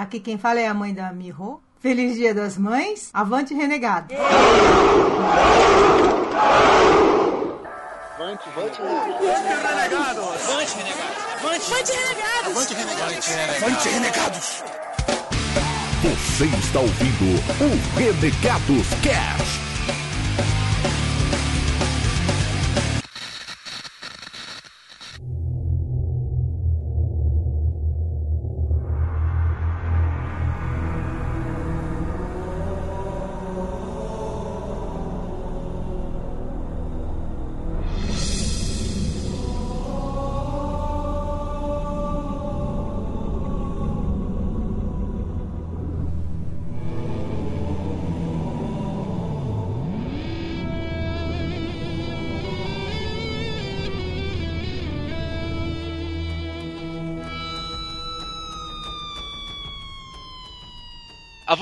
Aqui quem fala é a mãe da Miho. Feliz Dia das Mães. Avante, renegado. Avante, avante, renegados. Avante, renegados. Avante, renegados. Avante, renegados. Avante, renegados. Você está ouvindo o Renegados Cast.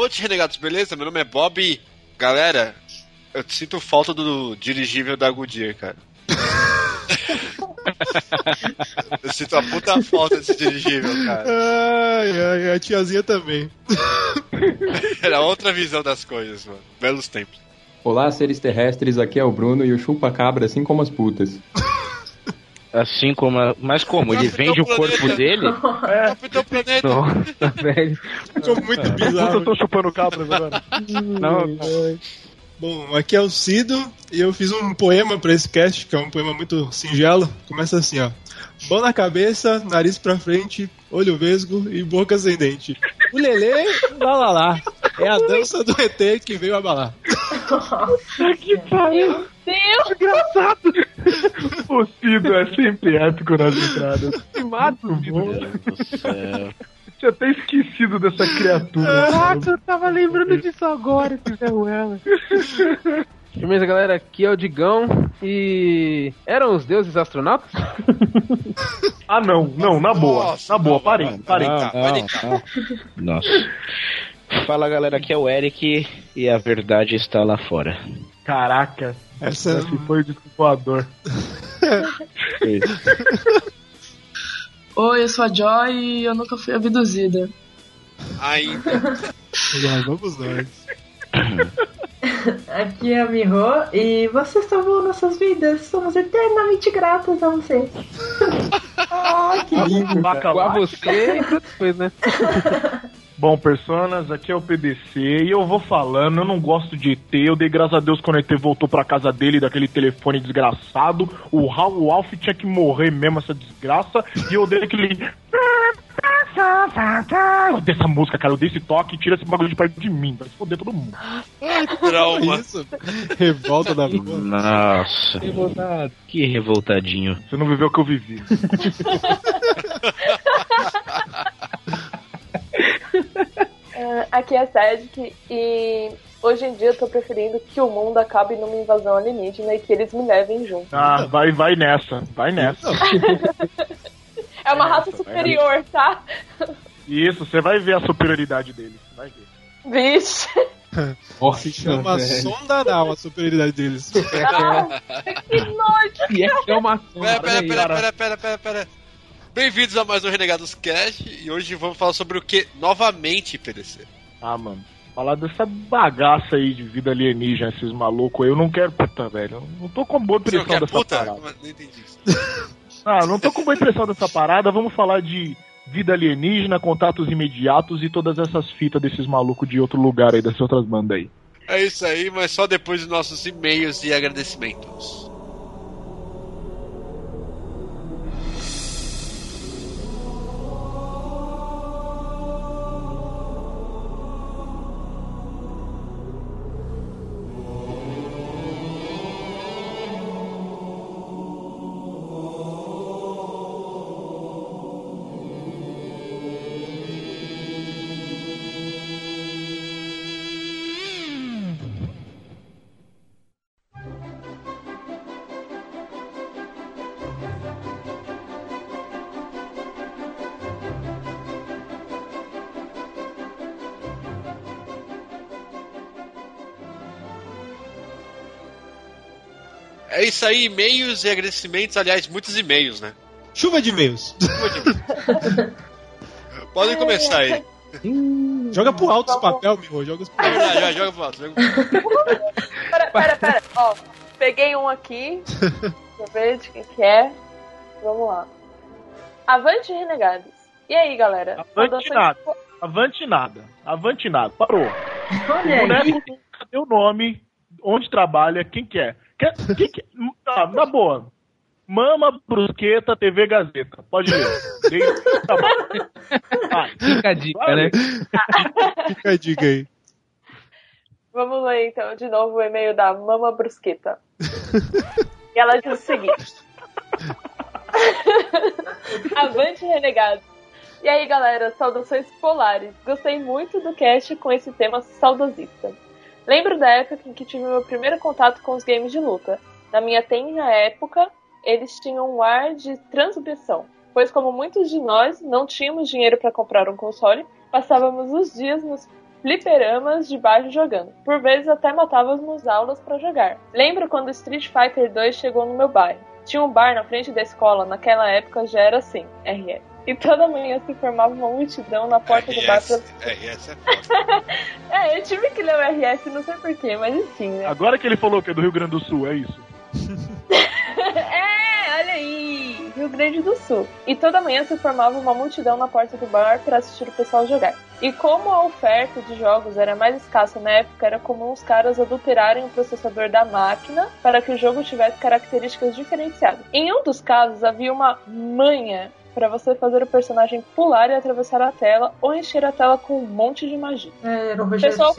Avante Renegados, beleza? Meu nome é Bob. Galera, eu sinto falta do dirigível da Goodyear, cara. eu sinto a puta falta desse dirigível, cara. Ai, ai, a tiazinha também. Era outra visão das coisas, mano. Belos tempos. Olá, seres terrestres, aqui é o Bruno e o chupa-cabra, assim como as putas. Assim como. A... Mas como? Ele vende o corpo dele? É, Capitão Planeta. Velho. Ficou muito bizarro. eu tô chupando cabras agora. Não, Bom, aqui é o Cido e eu fiz um poema pra esse cast, que é um poema muito singelo. Começa assim, ó. Mão na cabeça, nariz pra frente, olho vesgo e boca sem dente. O Lelê, lá lá lá. É a dança do ET que veio abalar. que pariu. Deus! Engraçado! O Cido é sempre épico nas entradas. Que mata o bom. Tinha até esquecido dessa criatura. Caraca, eu tava lembrando disso agora, esse Zé Ruela. Firmeza, galera, aqui é o Digão e. Eram os deuses astronautas? Ah, não, não, na boa. Nossa, na boa, parem, não, parem. não, parem. Nossa. Fala galera, aqui é o Eric e a verdade está lá fora. Caraca, Essa esse foi o disco voador. Oi, eu sou a Joy e eu nunca fui abduzida. Ainda. Lá vamos nós. Aqui é a Miho e você salvou nossas vidas. Somos eternamente gratos a você. ah, que lindo. Com a você e depois, né? Bom, personas, aqui é o PDC e eu vou falando, eu não gosto de ET, eu dei graças a Deus quando o ET voltou pra casa dele daquele telefone desgraçado, o, Ra- o Alf tinha que morrer mesmo, essa desgraça, e eu dei aquele... Eu odeio essa música, cara, eu odeio esse toque, tira esse bagulho de perto de mim, vai se foder todo mundo. Trauma. Isso. Revolta da rua. Nossa, Revoltado. que revoltadinho. Você não viveu o que eu vivi. Ah, aqui é a Cedric e hoje em dia eu tô preferindo que o mundo acabe numa invasão alienígena e que eles me levem junto. Ah, vai, vai nessa, vai nessa. É uma raça superior, tá? Isso, você vai ver a superioridade deles, vai ver. Vixe. Se chama sonda anal a superioridade deles. Ah, que nojo. E é uma Pera, pera, pera, pera, pera, pera, pera. Bem-vindos a mais um Renegados Cast e hoje vamos falar sobre o que novamente, PDC. Ah, mano. Falar dessa bagaça aí de vida alienígena, esses malucos aí, eu não quero puta, velho. Eu não tô com boa impressão dessa puta? parada. Não entendi isso. Ah, não tô com boa impressão dessa parada. Vamos falar de vida alienígena, contatos imediatos e todas essas fitas desses malucos de outro lugar aí, dessas outras bandas aí. É isso aí, mas só depois dos nossos e-mails e agradecimentos. É isso aí, e-mails e agradecimentos, aliás, muitos e-mails, né? Chuva de e-mails. Podem começar aí. Joga pro alto os papel, meu. Joga os papel. Já, já, joga pro alto. Joga pro alto. Pera, pera, pera. Ó, peguei um aqui. Deixa eu ver de quem que é. Vamos lá. Avante Renegados. E aí, galera? Avante nada. Avante nada. Avante nada. Parou. Olha O aí. boneco, cadê o nome? Onde trabalha? Quem quer? Quer, quem quer? Ah, na boa. Mama, Brusqueta, TV Gazeta. Pode. Desde o trabalho. Vai. Fica a dica, né? Fica a dica aí. Vamos ler então de novo o e-mail da Mama Brusqueta. e ela diz o seguinte: Avante Renegados. E aí, galera, saudações polares. Gostei muito do cast com esse tema saudosista. Lembro da época em que tive meu primeiro contato com os games de luta. Na minha tenra época, eles tinham um ar de transgressão, pois como muitos de nós não tínhamos dinheiro para comprar um console, passávamos os dias nos fliperamas de baixo jogando. Por vezes até matávamos aulas para jogar. Lembro quando Street Fighter 2 chegou no meu bairro. Tinha um bar na frente da escola, naquela época já era assim, RS. E toda manhã se formava uma multidão na porta do bar pra... RS, RS é. É, eu tive que ler o RS, não sei porquê, mas enfim, né? Agora que ele falou que é do Rio Grande do Sul, é isso. É, olha aí, Rio Grande do Sul. E toda manhã se formava uma multidão na porta do bar para assistir o pessoal jogar. E como a oferta de jogos era mais escassa na época, era comum os caras adulterarem o processador da máquina para que o jogo tivesse características diferenciadas. Em um dos casos, havia uma manha para você fazer o personagem pular e atravessar a tela ou encher a tela com um monte de magia. É, Era o Rogério Pessoal-.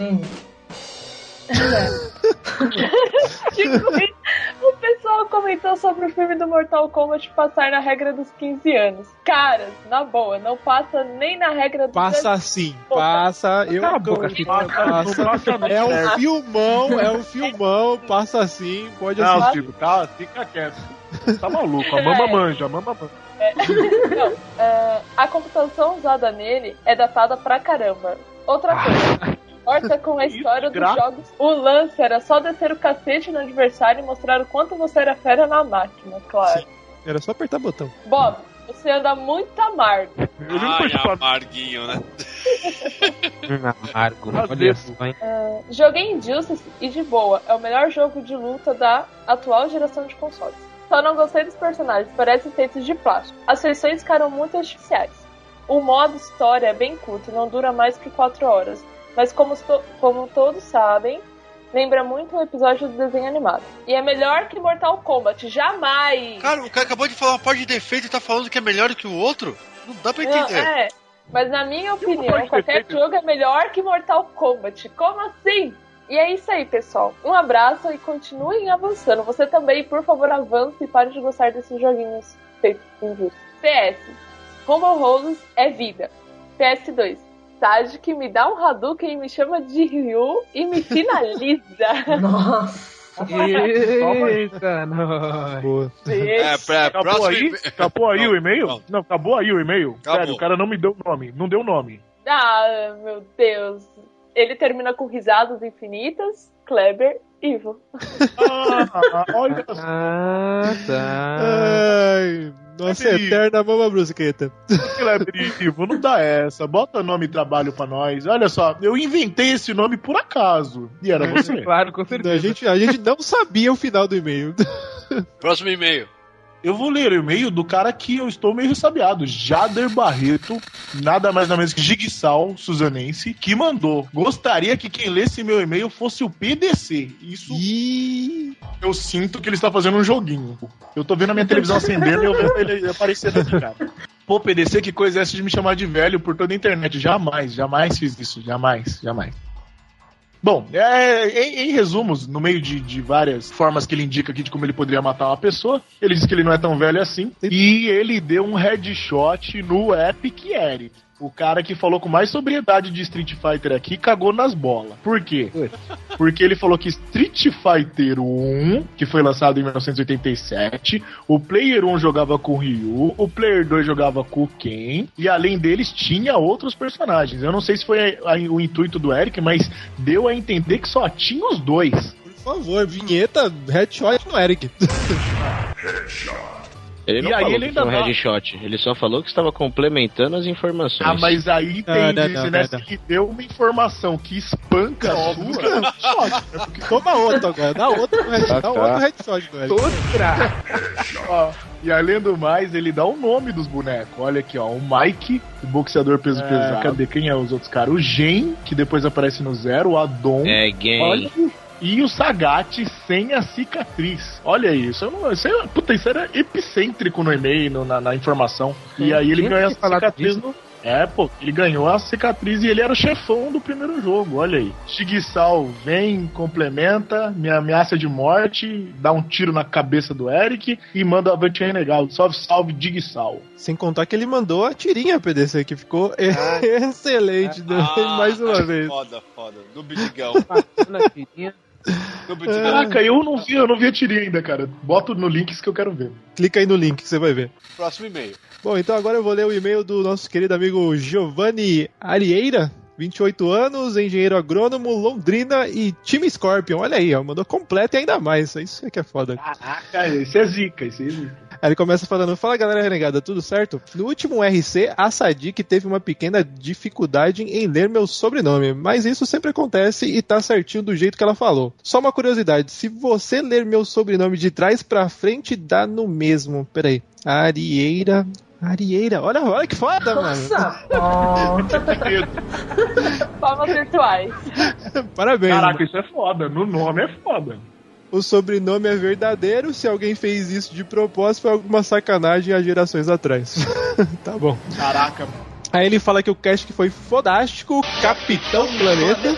Tipo, o pessoal comentou sobre o filme do Mortal Kombat passar na regra dos 15 anos. Caras, na boa, não passa nem na regra dos Passa assim, passa. Eu Cala a boca, eu- Chico. Passa, não passa não. É um filmão, é um filmão, passa assim, pode Não, assistir. Chico, tá, fica quieto. Tá maluco, a mama manja, a mama manja. Não, é, a computação usada nele é datada pra caramba. Outra coisa, corta com a história dos jogos. O lance era só descer o cacete no adversário e mostrar o quanto você era fera na máquina, claro. Era só apertar botão. Bob, você anda muito amargo. Eu nem Ai, amarguinho, né? Amargo. Olha só, hein? É, joguei Injustice e de boa, é o melhor jogo de luta da atual geração de consoles. Só não gostei dos personagens, parecem feitos de plástico. As feições ficaram muito artificiais. O modo história é bem curto, não dura mais que 4 horas, mas como, to- como todos sabem, lembra muito o episódio do desenho animado. E é melhor que Mortal Kombat, jamais! Cara, o cara acabou de falar uma parte de defeito e tá falando que é melhor do que o outro? Não dá pra Não, entender. é, mas na minha opinião, qualquer defeito. jogo é melhor que Mortal Kombat. Como assim? E é isso aí, pessoal. Um abraço e continuem avançando. Você também, por favor, avance e pare de gostar desses joguinhos feitos injustos. PS. Rumble Roses é vida. PS2. Sage me dá um Hadouken e me chama de Ryu e me finaliza. Nossa. Eita, nós. É, pra Acabou aí? Acabou aí Não, o e-mail? não. Não, acabou aí o e-mail? Sério, o cara não me deu nome. Não deu nome. ah, meu Deus. Ele termina com risadas infinitas. Kleber, Ivo. Ah, olha só. Ah, tá. Ai, nossa Kleber. eterna mama brusqueta. Celebritivo, não dá essa. Bota nome e trabalho pra nós. Olha só, eu inventei esse nome por acaso. E era você. Claro, com certeza. A gente, a gente não sabia o final do e-mail. Próximo e-mail. Eu vou ler o e-mail do cara que eu estou meio ressabiado. Jader Barreto, nada mais nada menos que Jigsaw, suzanense, que mandou. Gostaria que quem lesse meu e-mail fosse o PDC. Isso eu sinto que ele está fazendo um joguinho. Eu tô vendo a minha televisão acendendo e eu vendo ele aparecendo aqui, cara. Pô, PDC, que coisa é essa de me chamar de velho por toda a internet? Jamais, jamais fiz isso. Jamais, jamais. Bom, é, em, em resumos, no meio de, de várias formas que ele indica aqui de como ele poderia matar uma pessoa, ele diz que ele não é tão velho assim. E ele deu um headshot no Epic Eric. O cara que falou com mais sobriedade de Street Fighter aqui cagou nas bolas. Por quê? Porque ele falou que Street Fighter 1, que foi lançado em 1987, o Player 1 jogava com o Ryu, o Player 2 jogava com o Ken, e além deles tinha outros personagens. Eu não sei se foi a- a- o intuito do Eric, mas deu a entender que só tinha os dois. por favor, vinheta, headshot no Eric. Ele não E aí falou ele que ainda foi um dá- headshot. Ele só falou que estava complementando as informações. Ah, mas aí tem, Não, não, né, não, se deu uma informação que espanca a sua, Toma outro agora, dá outro, headshot, Ah, dá tá. outro headshot, velho. Ó, e além do mais, ele dá o nome dos bonecos. Olha aqui, ó. O Mike, o boxeador peso É, pesado. Cadê quem é os outros caras? O Gen, que depois aparece no zero. O Adon. É, gay. Olha E o Sagat sem a cicatriz. Olha isso. Eu não, isso é, puta, isso era epicêntrico no e-mail, no- na, na informação. E Eu aí ele ganhou essa cicatriz no. É, pô, ele ganhou a cicatriz e ele era o chefão do primeiro jogo, olha aí. Shigisal vem, complementa, me ameaça de morte, dá um tiro na cabeça do Eric e manda o avante renegado. Salve, salve, Digsal. Sem contar que ele mandou a tirinha PDC, que ficou excelente Ah, mais uma vez. Foda, foda. Do Bidigão. Na tirinha. Caraca, eu não vi, eu não vi a tirinha ainda, cara. Bota no links que eu quero ver. Clica aí no link que você vai ver. Próximo e-mail. Bom, então agora eu vou ler o e-mail do nosso querido amigo Giovanni Arieira, 28 anos, engenheiro agrônomo, Londrina e time Scorpion. Olha aí, ó, mandou completo e ainda mais. Isso é que é foda. Caraca, esse é zica, esse é zica. Aí ele começa falando: Fala galera renegada, tudo certo? No último RC, a Sadik teve uma pequena dificuldade em ler meu sobrenome, mas isso sempre acontece e tá certinho do jeito que ela falou. Só uma curiosidade: se você ler meu sobrenome de trás pra frente, dá no mesmo. Peraí. Arieira. Arieira, olha, olha que foda, mano. Nossa! Palmas virtuais. Parabéns. Caraca, mano. isso é foda. No nome é foda. O sobrenome é verdadeiro. Se alguém fez isso de propósito, foi alguma sacanagem há gerações atrás. tá bom. Caraca, Aí ele fala que o cast que foi fodástico, Capitão Planeta.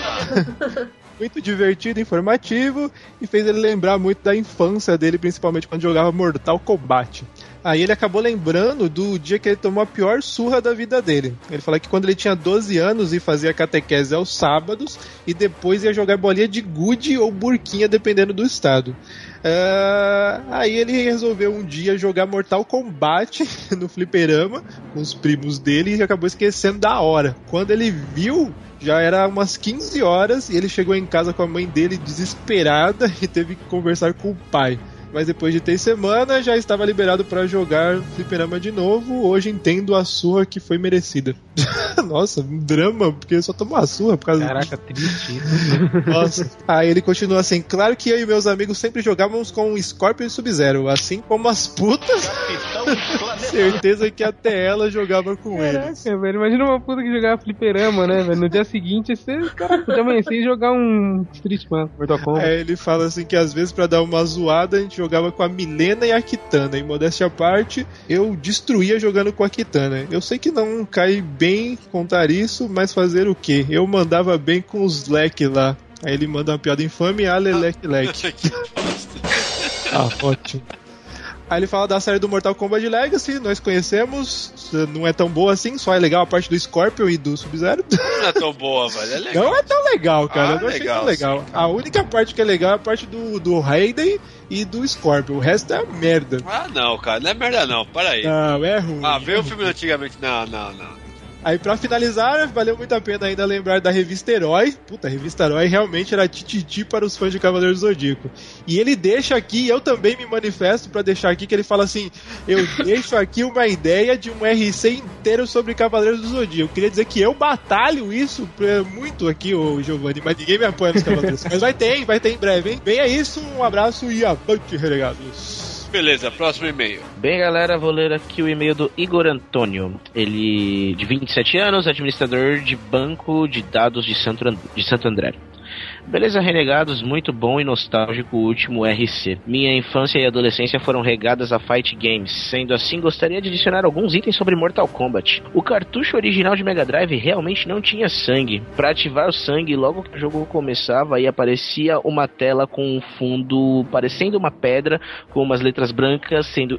Muito divertido, informativo e fez ele lembrar muito da infância dele, principalmente quando jogava Mortal Kombat. Aí ele acabou lembrando do dia que ele tomou a pior surra da vida dele. Ele fala que quando ele tinha 12 anos e fazia catequese aos sábados e depois ia jogar bolinha de gude ou burquinha, dependendo do estado. Ah, aí ele resolveu um dia jogar Mortal Kombat no fliperama com os primos dele e acabou esquecendo da hora. Quando ele viu, já era umas 15 horas e ele chegou em casa com a mãe dele desesperada e teve que conversar com o pai. Mas depois de três semanas já estava liberado para jogar fliperama de novo. Hoje entendo a surra que foi merecida. Nossa, um drama, porque só tomou a surra por causa Caraca, triste. nossa. Aí ele continua assim: Claro que eu e meus amigos sempre jogávamos com Scorpion e Sub-Zero, assim como as putas. Certeza que até ela jogava com eles. Caraca, velho. Imagina uma puta que jogava fliperama, né, velho? No dia seguinte, você, cara, podia amanhecer e jogar um Street Man, Mortal Kombat. Aí ele fala assim que às vezes pra dar uma zoada a gente jogava com a Milena e a Kitana. E modéstia à parte, eu destruía jogando com a Kitana. Eu sei que não cai bem contar isso, mas fazer o quê? Eu mandava bem com os leque lá. Aí ele manda uma piada infame, ale leque leque. Ah, ótimo. Aí ele fala da série do Mortal Kombat Legacy, nós conhecemos, não é tão boa assim, só é legal a parte do Scorpion e do Sub-Zero. Não é tão boa, velho. É legal. Não é tão legal, cara. Ah, eu não achei legal, tão legal. sim, a única parte que é legal é a parte do, do Raiden e do Scorpion. O resto é merda. Ah, não, cara. Não é merda, não. Para aí. Não, é ruim. Ah, veio o filme antigamente. Não, não, não. Aí pra finalizar, valeu muito a pena ainda lembrar da revista Herói. Puta, a revista Herói realmente era tititi para os fãs de Cavaleiro do Zodíaco. E ele deixa aqui, eu também me manifesto pra deixar aqui, que ele fala assim: Eu deixo aqui uma ideia de um RC inteiro sobre Cavaleiros do Zodíaco. Queria dizer que eu batalho isso muito aqui, ô Giovanni, mas ninguém me apoia nos Cavaleiros. mas vai ter? Vai ter em breve, hein? Bem é isso, um abraço e avante, renegados. Beleza, próximo e-mail. Bem, galera, vou ler aqui o e-mail do Igor Antônio. Ele, de 27 anos, administrador de banco de dados de Santo, And- de Santo André. Beleza, renegados, muito bom e nostálgico o último RC. Minha infância e adolescência foram regadas a fight games, sendo assim gostaria de adicionar alguns itens sobre Mortal Kombat. O cartucho original de Mega Drive realmente não tinha sangue. Para ativar o sangue, logo que o jogo começava, aí aparecia uma tela com um fundo parecendo uma pedra, com umas letras brancas sendo.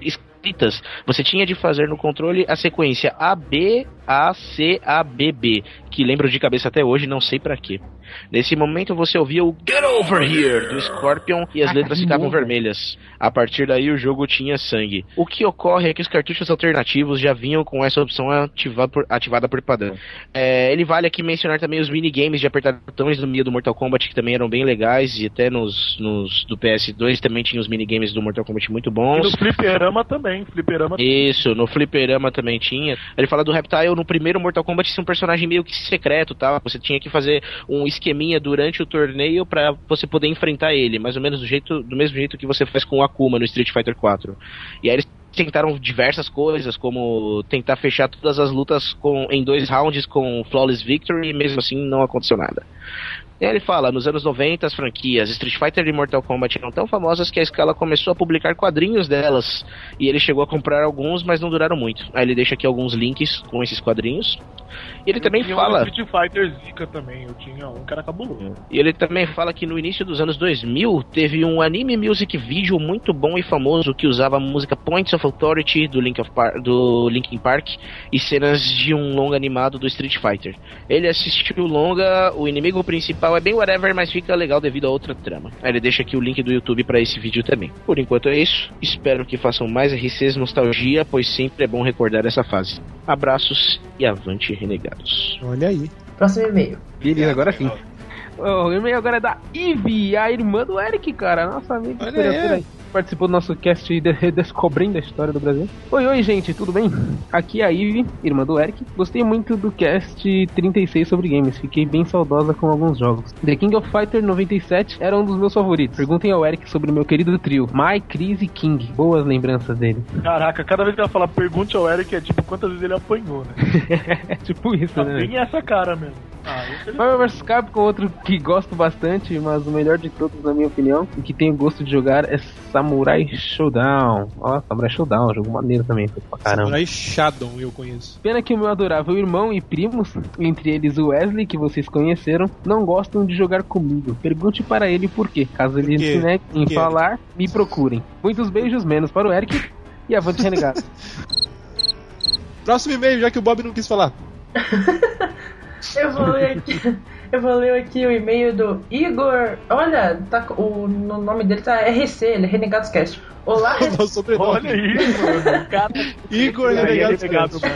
Você tinha de fazer no controle a sequência A, B, A, C, A, B, B, que lembro de cabeça até hoje, não sei pra quê. Nesse momento você ouvia o Get Over Here do Scorpion e as letras ficavam vermelhas. A partir daí o jogo tinha sangue. O que ocorre é que os cartuchos alternativos já vinham com essa opção ativa por- ativada por padrão. É, ele vale aqui mencionar também os minigames de apertar botões no meio do Mortal Kombat que também eram bem legais e até nos, nos do PS2 também tinha os minigames do Mortal Kombat muito E bons. no fliperama também. Também, fliperama. Isso, no Fliperama também tinha. Ele fala do Reptile no primeiro Mortal Kombat ser um personagem meio que secreto, tal. Você tinha que fazer um esqueminha durante o torneio pra você poder enfrentar ele, mais ou menos do jeito do mesmo jeito que você faz com o Akuma no Street Fighter 4. E aí eles tentaram diversas coisas, como tentar fechar todas as lutas com, em dois rounds com Flawless Victory, e mesmo assim não aconteceu nada. E aí ele fala, nos anos 90 as franquias Street Fighter e Mortal Kombat eram tão famosas que a escala começou a publicar quadrinhos delas. E ele chegou a comprar alguns, mas não duraram muito. Aí ele deixa aqui alguns links com esses quadrinhos. E ele também tinha fala. Um Street Fighter Zika também, eu tinha um que era cabuloso. E ele também fala que no início dos anos 2000 teve um anime music video muito bom e famoso que usava a música Points of Authority do, Link of Par do Linkin Park e cenas de um longa animado do Street Fighter. Ele assistiu o longa, o inimigo principal é bem whatever, mas fica legal devido a outra trama. Aí ele deixa aqui o link do YouTube para esse vídeo também. Por enquanto é isso. Espero que façam mais RCs nostalgia, pois sempre é bom recordar essa fase. Abraços e avante renegados. Olha aí. Próximo e-mail. Beleza, agora sim. O e-mail agora é da Ivy, a irmã do Eric, cara. Nossa amiga Olha aí. Participou do nosso cast de Redescobrindo a História do Brasil. Oi, oi, gente, tudo bem? Aqui é a Ivy, irmã do Eric. Gostei muito do cast 36 sobre games. Fiquei bem saudosa com alguns jogos. The King of Fighter 97 era um dos meus favoritos. Perguntem ao Eric sobre o meu querido trio, My, Chris e King. Boas lembranças dele. Caraca, cada vez que ela fala pergunte ao Eric é tipo quantas vezes ele apanhou, né? Tipo isso, Tá né? bem essa cara mesmo. Ah. Marvel vs Capcom, outro que gosto bastante, mas o melhor de todos, na minha opinião, e que tenho gosto de jogar é Samurai Showdown. Ó, Samurai Showdown, jogo maneiro também, foi pra caramba. Samurai Shadow eu conheço. Pena que o meu adorável irmão e primos, entre eles o Wesley, que vocês conheceram, não gostam de jogar comigo. Pergunte para ele por quê. Caso ele se negue em falar, me procurem. Muitos beijos, menos para o Eric e avante renegado. Próximo e-mail, já que o Bob não quis falar. Eu vou ler aqui. Eu vou ler aqui o e-mail do Igor. Olha, tá, o, no nome dele tá RC, ele é Renegados Cast. Olá. Olha isso. Cara, Igor Aí é Renegado. renegado, mano.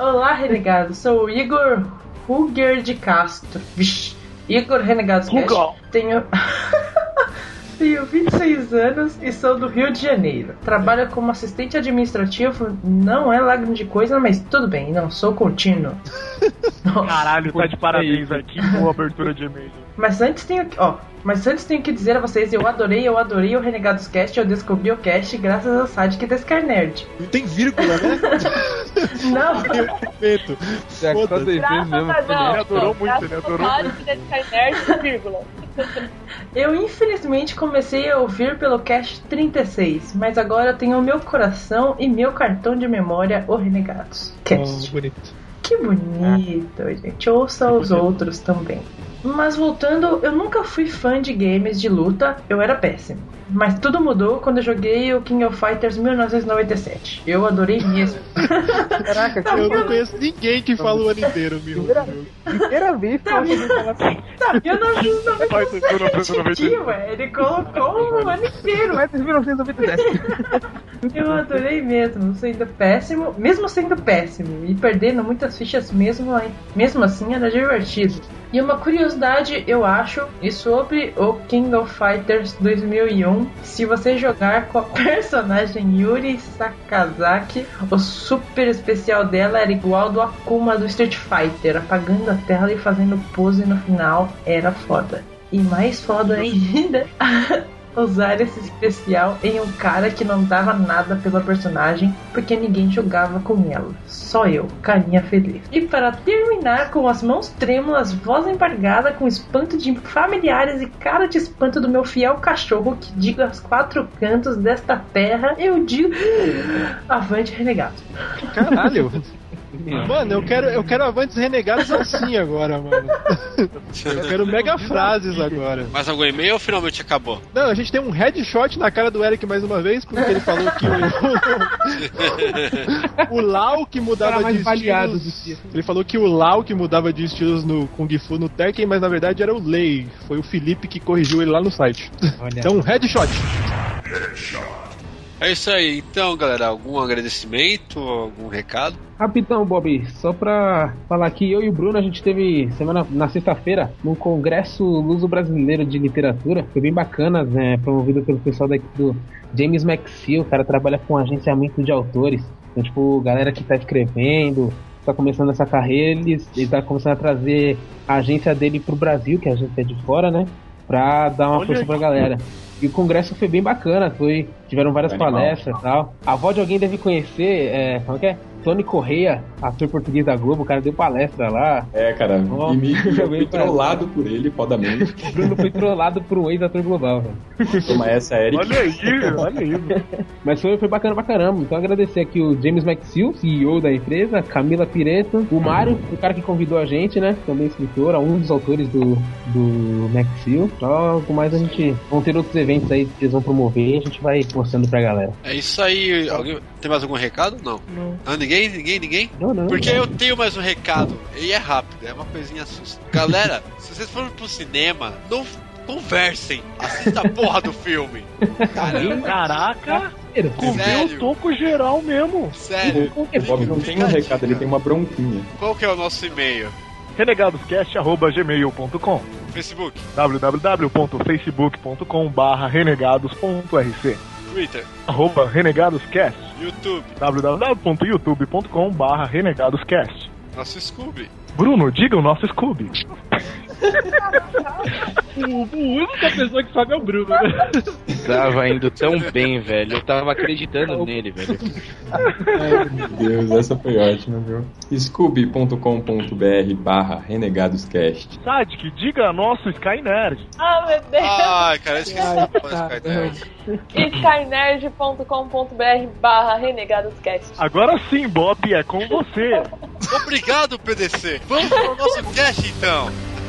Olá, Renegados. Sou o Igor Ruger de Castro. Vixe, Igor Renegados Cast. Tenho. Tenho 26 anos e sou do Rio de Janeiro. Trabalho como assistente administrativo, não é lá grande coisa, mas tudo bem, não sou contínuo. Caralho, tá de parabéns aqui. Boa abertura de e-mail. Mas antes tenho que, ó, mas antes tenho que dizer a vocês, eu adorei, eu adorei o Renegados Cast, eu descobri o cast graças ao Sidekick da Scarnerd. Não tem vírgula, né? Não, Perfeito. Já que Graças mesmo. a Deus. Ele adorou muito, ele adorou muito. Nerd, vírgula. eu infelizmente comecei a ouvir pelo cast 36, mas agora eu tenho o meu coração e meu cartão de memória, o Renegados Oh, Cast. bonito. Que bonito, gente. Ouça os outros também. Mas voltando, eu nunca fui fã de games de luta, eu era péssimo. Mas tudo mudou quando eu joguei o King of Fighters 1997. Eu adorei mesmo. Caraca, Eu não conheço ninguém que fala o ano inteiro, meu. primeira vez que eu ouvi falar assim. Tá, 1997 Vai ter 1997. aqui, ué. Ele colocou o ano inteiro. Mas em 1997. Eu adorei mesmo, sendo péssimo, mesmo sendo péssimo e perdendo muitas fichas mesmo, mesmo assim era divertido. E uma curiosidade, eu acho, e sobre o King of Fighters 2001, se você jogar com a personagem Yuri Sakazaki, o super especial dela era igual do Akuma do Street Fighter, apagando a tela e fazendo pose no final, era foda. E mais foda ainda, usar esse especial em um cara que não dava nada pela personagem, porque ninguém jogava com ela. Só eu, carinha feliz. E para terminar com as mãos trêmulas, voz embargada, com espanto de familiares e cara de espanto do meu fiel cachorro que digo aos quatro cantos desta terra, eu digo avante renegado. Caralho. Mano, eu quero, eu quero avantes renegados assim agora, mano. Eu quero mega frases agora. Mais algum e-mail ou finalmente acabou? Não, a gente tem um headshot na cara do Eric mais uma vez, porque ele falou que o, o Lau que mudava de estilos. Ele falou que o Lau que mudava de estilos no Kung Fu no Tekken, mas na verdade era o Lei. Foi o Felipe que corrigiu ele lá no site. Olha. Então, headshot. É isso aí. Então, galera, algum agradecimento, algum recado? Rapidão, Bob, só pra falar que eu e o Bruno a gente teve semana na sexta-feira num congresso luso brasileiro de literatura, foi bem bacana, né, promovido pelo pessoal daqui do James McSeal, o cara trabalha com agenciamento de autores. Então, tipo, galera que tá escrevendo, tá começando essa carreira, ele, ele tá começando a trazer a agência dele pro Brasil, que a agência é de fora, né? Pra dar uma Olha força aí. pra galera. E o congresso foi bem bacana, foi, tiveram várias Animal. palestras e tal. A avó de alguém deve conhecer, é, como é que é? Tony Correia, ator português da Globo, o cara deu palestra lá. É, cara, Ó, e me, eu já fui trollado por ele, fodamente. O Bruno foi trollado por um ex-ator global, velho. Toma essa, Eric. Olha aí, olha aí. Mas foi, foi bacana pra caramba. Então agradecer aqui o James McSeal, CEO da empresa, Camila Pireto, o Mário, o cara que convidou a gente, né? Também escritor, um dos autores do, do McSeal. Com mais a gente. Vão ter outros eventos aí que eles vão promover e a gente vai mostrando pra galera. É isso aí. Alguém tem mais algum recado? Não. Não. Ah, ninguém? Ninguém? Ninguém? Não, não. Porque eu tenho mais um recado. E é rápido, é uma coisinha sussa. Galera, se vocês forem pro cinema, não conversem. Assista a porra do filme. Caramba. Caraca, comeu o toco geral mesmo. Sério. O Bob não tem um recado, ele tem uma bronquinha. Qual que é o nosso e-mail? renegadoscast.gmail.com Facebook, www.facebook.com barra renegados.rc Twitter, arroba renegadoscast YouTube, www.youtube.com barra renegadoscast nosso Scooby. Bruno, diga o nosso Scooby. O, o única pessoa que sabe é o Bruno, né? Tava indo tão bem, velho. Eu tava acreditando nele, velho. Ai, meu Deus, essa foi ótima, viu? scooby.com.br barra renegadoscast. Sadik, diga nosso Skynerd. Ah, meu Deus. Ai, cara, eu esqueci tá. do Skynet. skynerd.com.br barra renegadoscast. Agora sim, Bob, é com você. Obrigado, PDC. Vamos pro nosso cast então.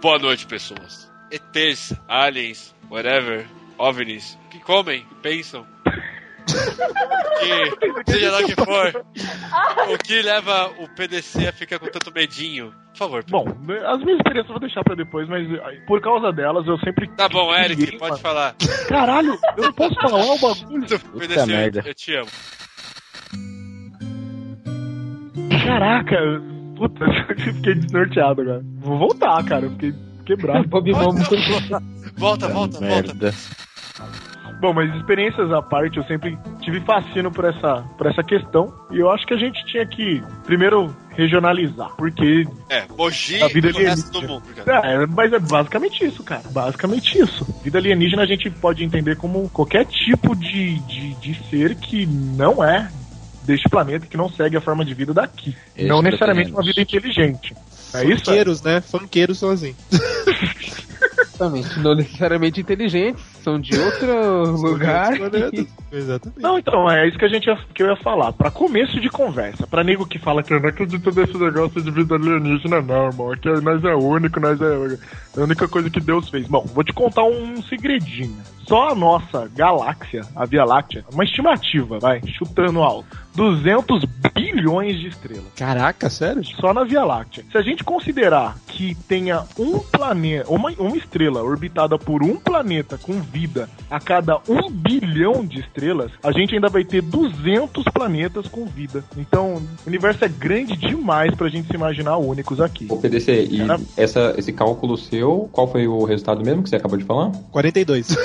Boa noite, pessoas. ETs, aliens, whatever, OVNIs, que comem, que pensam. que, seja lá o que for, o que leva o PDC a ficar com tanto medinho? Por favor. Bom, as minhas experiências eu vou deixar pra depois, mas eh, por causa delas eu sempre. Tá bom, Eric, Ninguém, pode mano. falar. Caralho, eu não posso falar o bagulho. PDC, eu, merda. eu te amo. Caraca, puta, eu fiquei desnorteado agora. Vou voltar, cara, eu fiquei quebrado. Bob Volta, volta, volta. Merda. Bom, mas experiências à parte, eu sempre tive fascino por essa, por essa questão. E eu acho que a gente tinha que, primeiro, regionalizar. Porque. É, Mogi A vida alienígena. do mundo, cara. É, mas é basicamente isso, cara. Basicamente isso. Vida alienígena a gente pode entender como qualquer tipo de, de, de ser que não é deste planeta, que não segue a forma de vida daqui. não necessariamente uma vida inteligente. É isso? Funkeiros, né? Funkeiros são assim. Exatamente. Não necessariamente inteligentes, são de outro lugar. Exatamente. Não, então, é isso que a gente ia, que eu ia falar. Pra começo de conversa, pra nego que fala que eu não acredito nesse negócio de vida alienígena, não, irmão. Aqui nós é único, nós é a única coisa que Deus fez. Bom, vou te contar um segredinho. Só a nossa galáxia, a Via Láctea, uma estimativa, vai, chutando alto. 200 bilhões de estrelas. Caraca, sério? Só na Via Láctea. Se a gente considerar que tenha um planeta, uma, uma estrela orbitada por um planeta com vida a cada um bilhão de estrelas, a gente ainda vai ter 200 planetas com vida. Então, o universo é grande demais pra gente se imaginar únicos aqui. Ô, PDC, e Cara- essa, esse cálculo seu, qual foi o resultado mesmo que você acabou de falar? 42.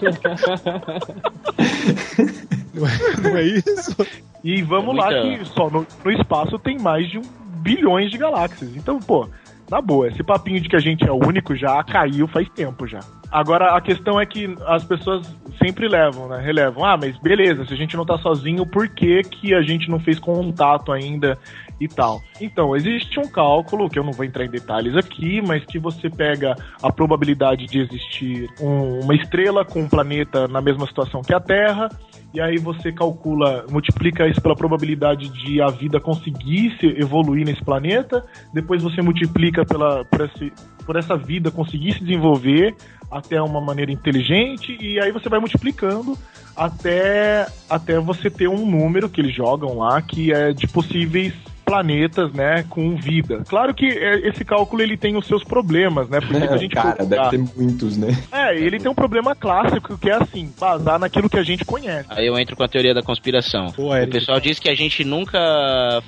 não, é, não é isso? E vamos É lá que só no, no espaço tem mais de um bilhões de galáxias. Então, pô, Na boa, esse papinho de que a gente é o único já caiu faz tempo já. Agora, a questão é que as pessoas sempre levam, né? Relevam. Ah, mas beleza, se a gente não tá sozinho, por que, que a gente não fez contato ainda e tal? Então, existe um cálculo, que eu não vou entrar em detalhes aqui, mas que você pega a probabilidade de existir um- uma estrela com um planeta na mesma situação que a Terra, e aí você calcula, multiplica isso pela probabilidade de a vida conseguir se evoluir nesse planeta, depois você multiplica pela, por, esse- por essa vida conseguir se desenvolver até uma maneira inteligente, e aí você vai multiplicando até, até você ter um número que eles jogam lá, que é de possíveis planetas, né, com vida. Claro que é, esse cálculo ele tem os seus problemas, né? Porque a gente Cara, deve ter muitos, né? É, ele tem um problema clássico que é assim, basar naquilo que a gente conhece. Aí eu entro com a teoria da conspiração. o Eric. pessoal diz que a gente nunca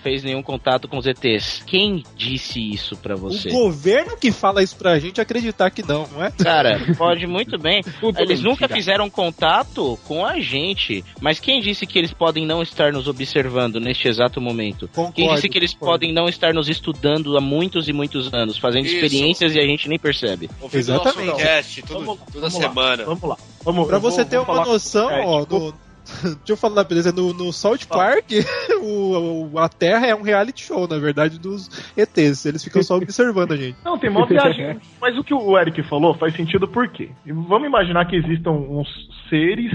fez nenhum contato com os ETs. Quem disse isso pra você? O governo que fala isso pra gente acreditar que não, não é? Cara, pode muito bem. Eles nunca fizeram contato com a gente. Mas quem disse que eles podem não estar nos observando neste exato momento? quem disse que eles concordo. podem não estar nos estudando há muitos e muitos anos, fazendo Isso. experiências e a gente nem percebe? Ouvindo Exatamente. nosso cast tudo- Vamos- toda vamos lá, semana. Vamos lá. Vamos, Pra eu vou- você ter uma noção, é, ó, tipo, no, deixa eu falar, beleza? No, no South Park, o, o- a Terra é um reality show, na verdade, dos ETs. Eles ficam só observando a gente. Não, tem uma viagem. Mas o que o Eric falou faz sentido por quê? Vamos imaginar que existam uns seres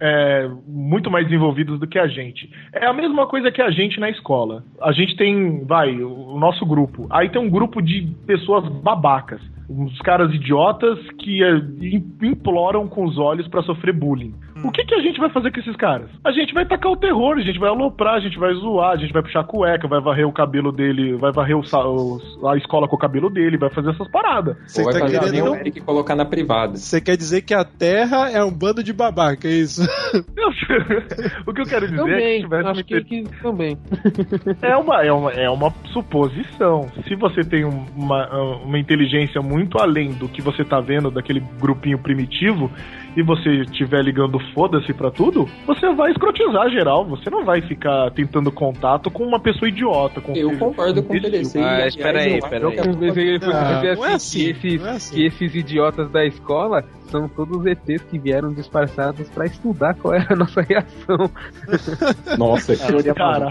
é, muito mais desenvolvidos do que a gente. É a mesma coisa que a gente na escola. A gente tem, vai, o nosso grupo. Aí tem um grupo de pessoas babacas. Uns caras idiotas que é, im- imploram com os olhos pra sofrer bullying. O que, que a gente vai fazer com esses caras? A gente vai tacar o terror, a gente vai aloprar, a gente vai zoar, a gente vai puxar a cueca, vai varrer o cabelo dele, vai varrer o o- a escola com o cabelo dele, vai fazer essas paradas. Você vai tá fazer querendo- nem o Eric colocar na privada. Você quer dizer que a Terra é um bando de babaca, é isso? o que eu quero dizer é que Também, tivesse acho que, que também. É uma, é, uma, é uma suposição. Se você tem um- uma, uma inteligência muito além do que você tá vendo daquele grupinho primitivo e você estiver ligando foda-se pra tudo, você vai escrotizar geral. Você não vai ficar tentando contato com uma pessoa idiota. Com Eu concordo com o PDC. Ah, espera aí, eu- espera eu aí. ele dizer não é assim, que, esses, não é assim. que esses idiotas da escola são todos ETs que vieram disfarçados pra estudar qual era a nossa reação. Nossa, que teoria Cara,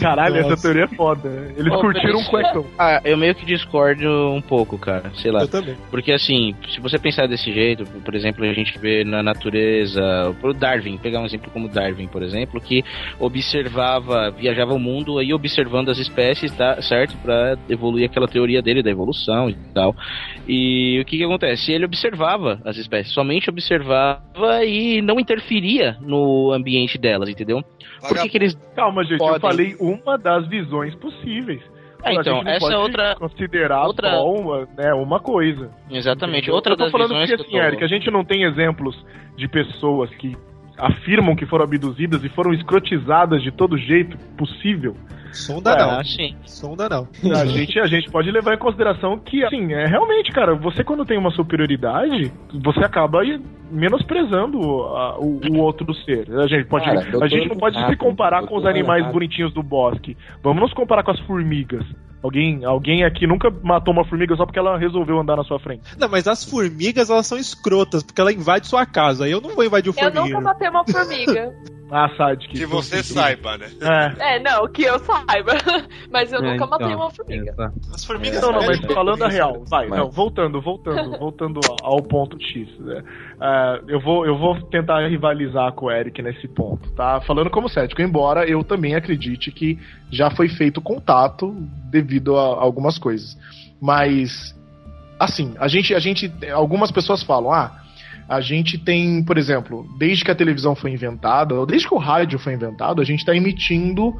caralho, Nossa. essa teoria é foda. Eles Ô, curtiram um PDC. cuecão. Ah, eu meio que discordo um pouco, cara. Sei lá. Eu também. Porque assim, se você pensar desse jeito, por exemplo, a gente vê na natureza, o Darwin, pegar um exemplo como Darwin, por exemplo, que observava, viajava o mundo aí observando as espécies, tá, certo? Pra evoluir aquela teoria dele da evolução e tal. E o que que acontece? Ele observava as espécies, somente observava e não interferia no ambiente delas, entendeu? Por que que eles Calma, gente, eu Podem. falei uma das visões possíveis. A então, gente não essa é outra- considerar outra- só uma, né, uma coisa. Exatamente. Entendeu? Outra eu tô das falando visões porque, que eu assim, tô- Eric, a gente não tem exemplos de pessoas que afirmam que foram abduzidas e foram escrotizadas de todo jeito possível. Sonda É, não. Sim. Sonda não. A gente, a gente pode levar em consideração que, assim, é realmente, cara, você quando tem uma superioridade, você acaba aí menosprezando a- o, o outro ser. A gente, pode, Cara, a gente não pode se comparar com os animais bonitinhos do bosque. Vamos nos comparar com as formigas. Alguém, alguém aqui nunca matou uma formiga só porque ela resolveu andar na sua frente. Não, mas as formigas, elas são escrotas, porque ela invade sua casa. Aí eu não vou invadir o Eu nunca matei uma formiga. Ah, Sadik. Que você saiba, né? É. É, não, que eu saiba. Mas eu É, nunca matei então, uma formiga. essa- As formigas Não, não, mas falando a real, vai, Mas- não, voltando, voltando, voltando ao ponto X. né? Ah, eu, vou, eu vou tentar rivalizar com o Eric nesse ponto, tá? Falando como cético, embora eu também acredite que já foi feito contato devido a algumas coisas. Mas, assim, a gente, a gente, algumas pessoas falam, ah, a gente tem, por exemplo, desde que a televisão foi inventada, ou desde que o rádio foi inventado, a gente está emitindo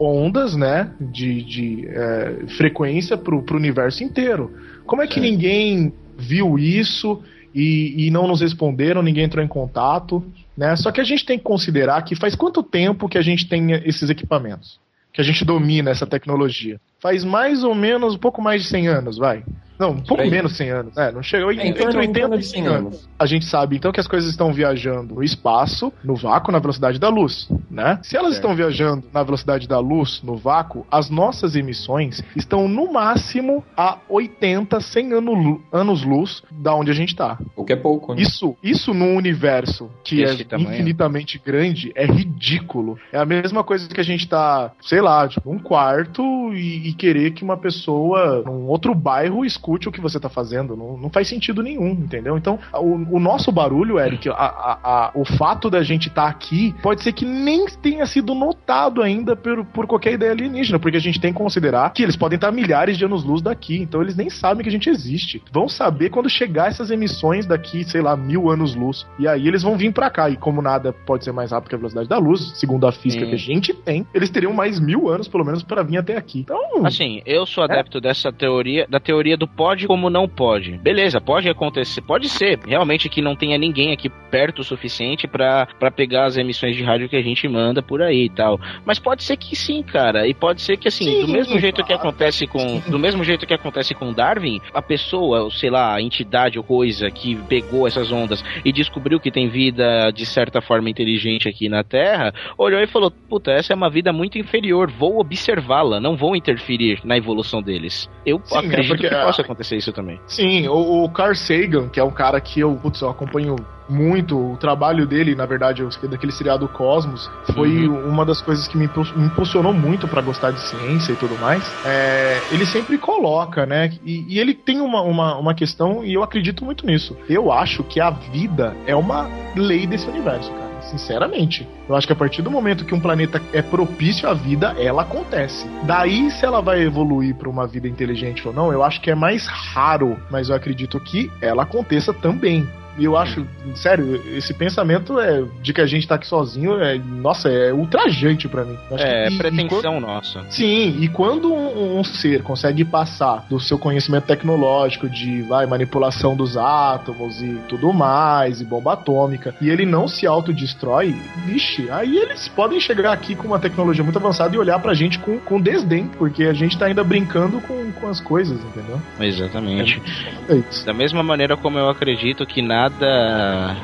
ondas, né, de, de é, frequência pro, pro universo inteiro. Como é que ninguém viu isso e, e não nos responderam, ninguém entrou em contato, né? Só que a gente tem que considerar que faz quanto tempo que a gente tem esses equipamentos? Que a gente domina essa tecnologia? Faz mais ou menos um pouco mais de 100 anos, vai. Não, um pouco menos 100 anos. É, não chegou É, entre em 80 torno e de 100 100 anos. A gente sabe então que as coisas estão viajando no espaço, no vácuo, na velocidade da luz, né? Se elas Certo. estão viajando na velocidade da luz, no vácuo, as nossas emissões estão no máximo a 80, 100 ano- anos-luz da onde a gente tá. O que é pouco, né? Isso, isso num universo que Esse é tamanho. infinitamente grande é ridículo. É a mesma coisa que a gente tá, sei lá, tipo, um quarto e, e querer que uma pessoa num outro bairro escute o que você tá fazendo. Não, não faz sentido nenhum, entendeu? Então, o, o nosso barulho, Eric, a- a- a- o fato da gente estar aqui pode ser que nem tenha sido notado ainda por, por qualquer ideia alienígena, porque a gente tem que considerar que eles podem estar milhares de anos-luz daqui, então eles nem sabem que a gente existe. Vão saber quando chegar essas emissões daqui, sei lá, mil anos-luz. E aí eles vão vir pra cá. E como nada pode ser mais rápido que a velocidade da luz, segundo a física Sim. que a gente tem, eles teriam mais mil anos, pelo menos, pra vir até aqui. Então, Assim, eu sou adepto dessa teoria, da teoria do pode como não pode. Beleza, pode acontecer, pode ser realmente que não tenha ninguém aqui perto o suficiente pra pra pegar as emissões de rádio que a gente manda por aí e tal. Mas pode ser que sim, cara. E pode ser que assim, Sim, do mesmo jeito que acontece com, do mesmo jeito que acontece com Darwin, a pessoa, ou sei lá, a entidade ou coisa que pegou essas ondas e descobriu que tem vida de certa forma inteligente aqui na Terra, olhou e falou: "Puta, essa é uma vida muito inferior, vou observá-la, não vou interferir na evolução deles". Eu Sim, é acredito porque que a- possa acontecer isso também. Sim, o, o Carl Sagan, que é um cara que eu, putz, eu acompanho muito, o trabalho dele, na verdade, eu- daquele seriado Cosmos, foi uma das coisas que me impul- me impulsionou muito pra gostar de ciência e tudo mais. É, ele sempre coloca, né? E, e ele tem uma, uma, uma questão, e eu acredito muito nisso. Eu acho que a vida é uma lei desse universo, cara. Sinceramente, eu acho que a partir do momento que um planeta é propício à vida, ela acontece. Daí, se ela vai evoluir para uma vida inteligente ou não, eu acho que é mais raro, mas eu acredito que ela aconteça também. E eu acho, sério, esse pensamento é de que a gente tá aqui sozinho, é, nossa, é ultrajante pra mim. Acho É que- e pretensão nossa. Sim, e quando um, um ser consegue passar do seu conhecimento tecnológico de vai, manipulação dos átomos e tudo mais, e bomba atômica, e ele não se autodestrói, vixe, aí eles podem chegar aqui com uma tecnologia muito avançada e olhar pra gente com, com desdém, porque a gente tá ainda brincando com, com as coisas, entendeu? Exatamente. É isso. Da mesma maneira como eu acredito que nada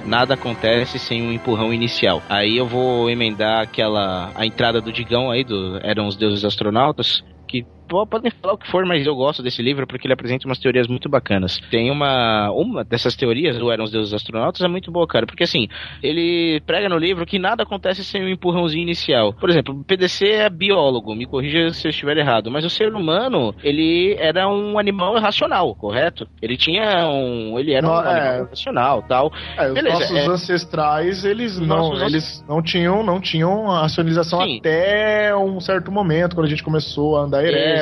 nada acontece sem um empurrão inicial. Aí eu vou emendar aquela a entrada do Digão aí do eram os deuses astronautas que podem falar o que for, mas eu gosto desse livro porque ele apresenta umas teorias muito bacanas. Tem uma uma dessas teorias do eram os deuses astronautas é muito boa, cara, porque assim, ele prega no livro que nada acontece sem um empurrãozinho inicial. Por exemplo, o PDC é biólogo, me corrija se eu estiver errado, mas o ser humano, ele era um animal racional, correto? Ele tinha um, ele era um Não, é. animal racional, tal. É, os Beleza, nossos é. ancestrais, eles Os não, eles não tinham, não tinham a racionalização Sim. até um certo momento, quando a gente começou a andar ereto.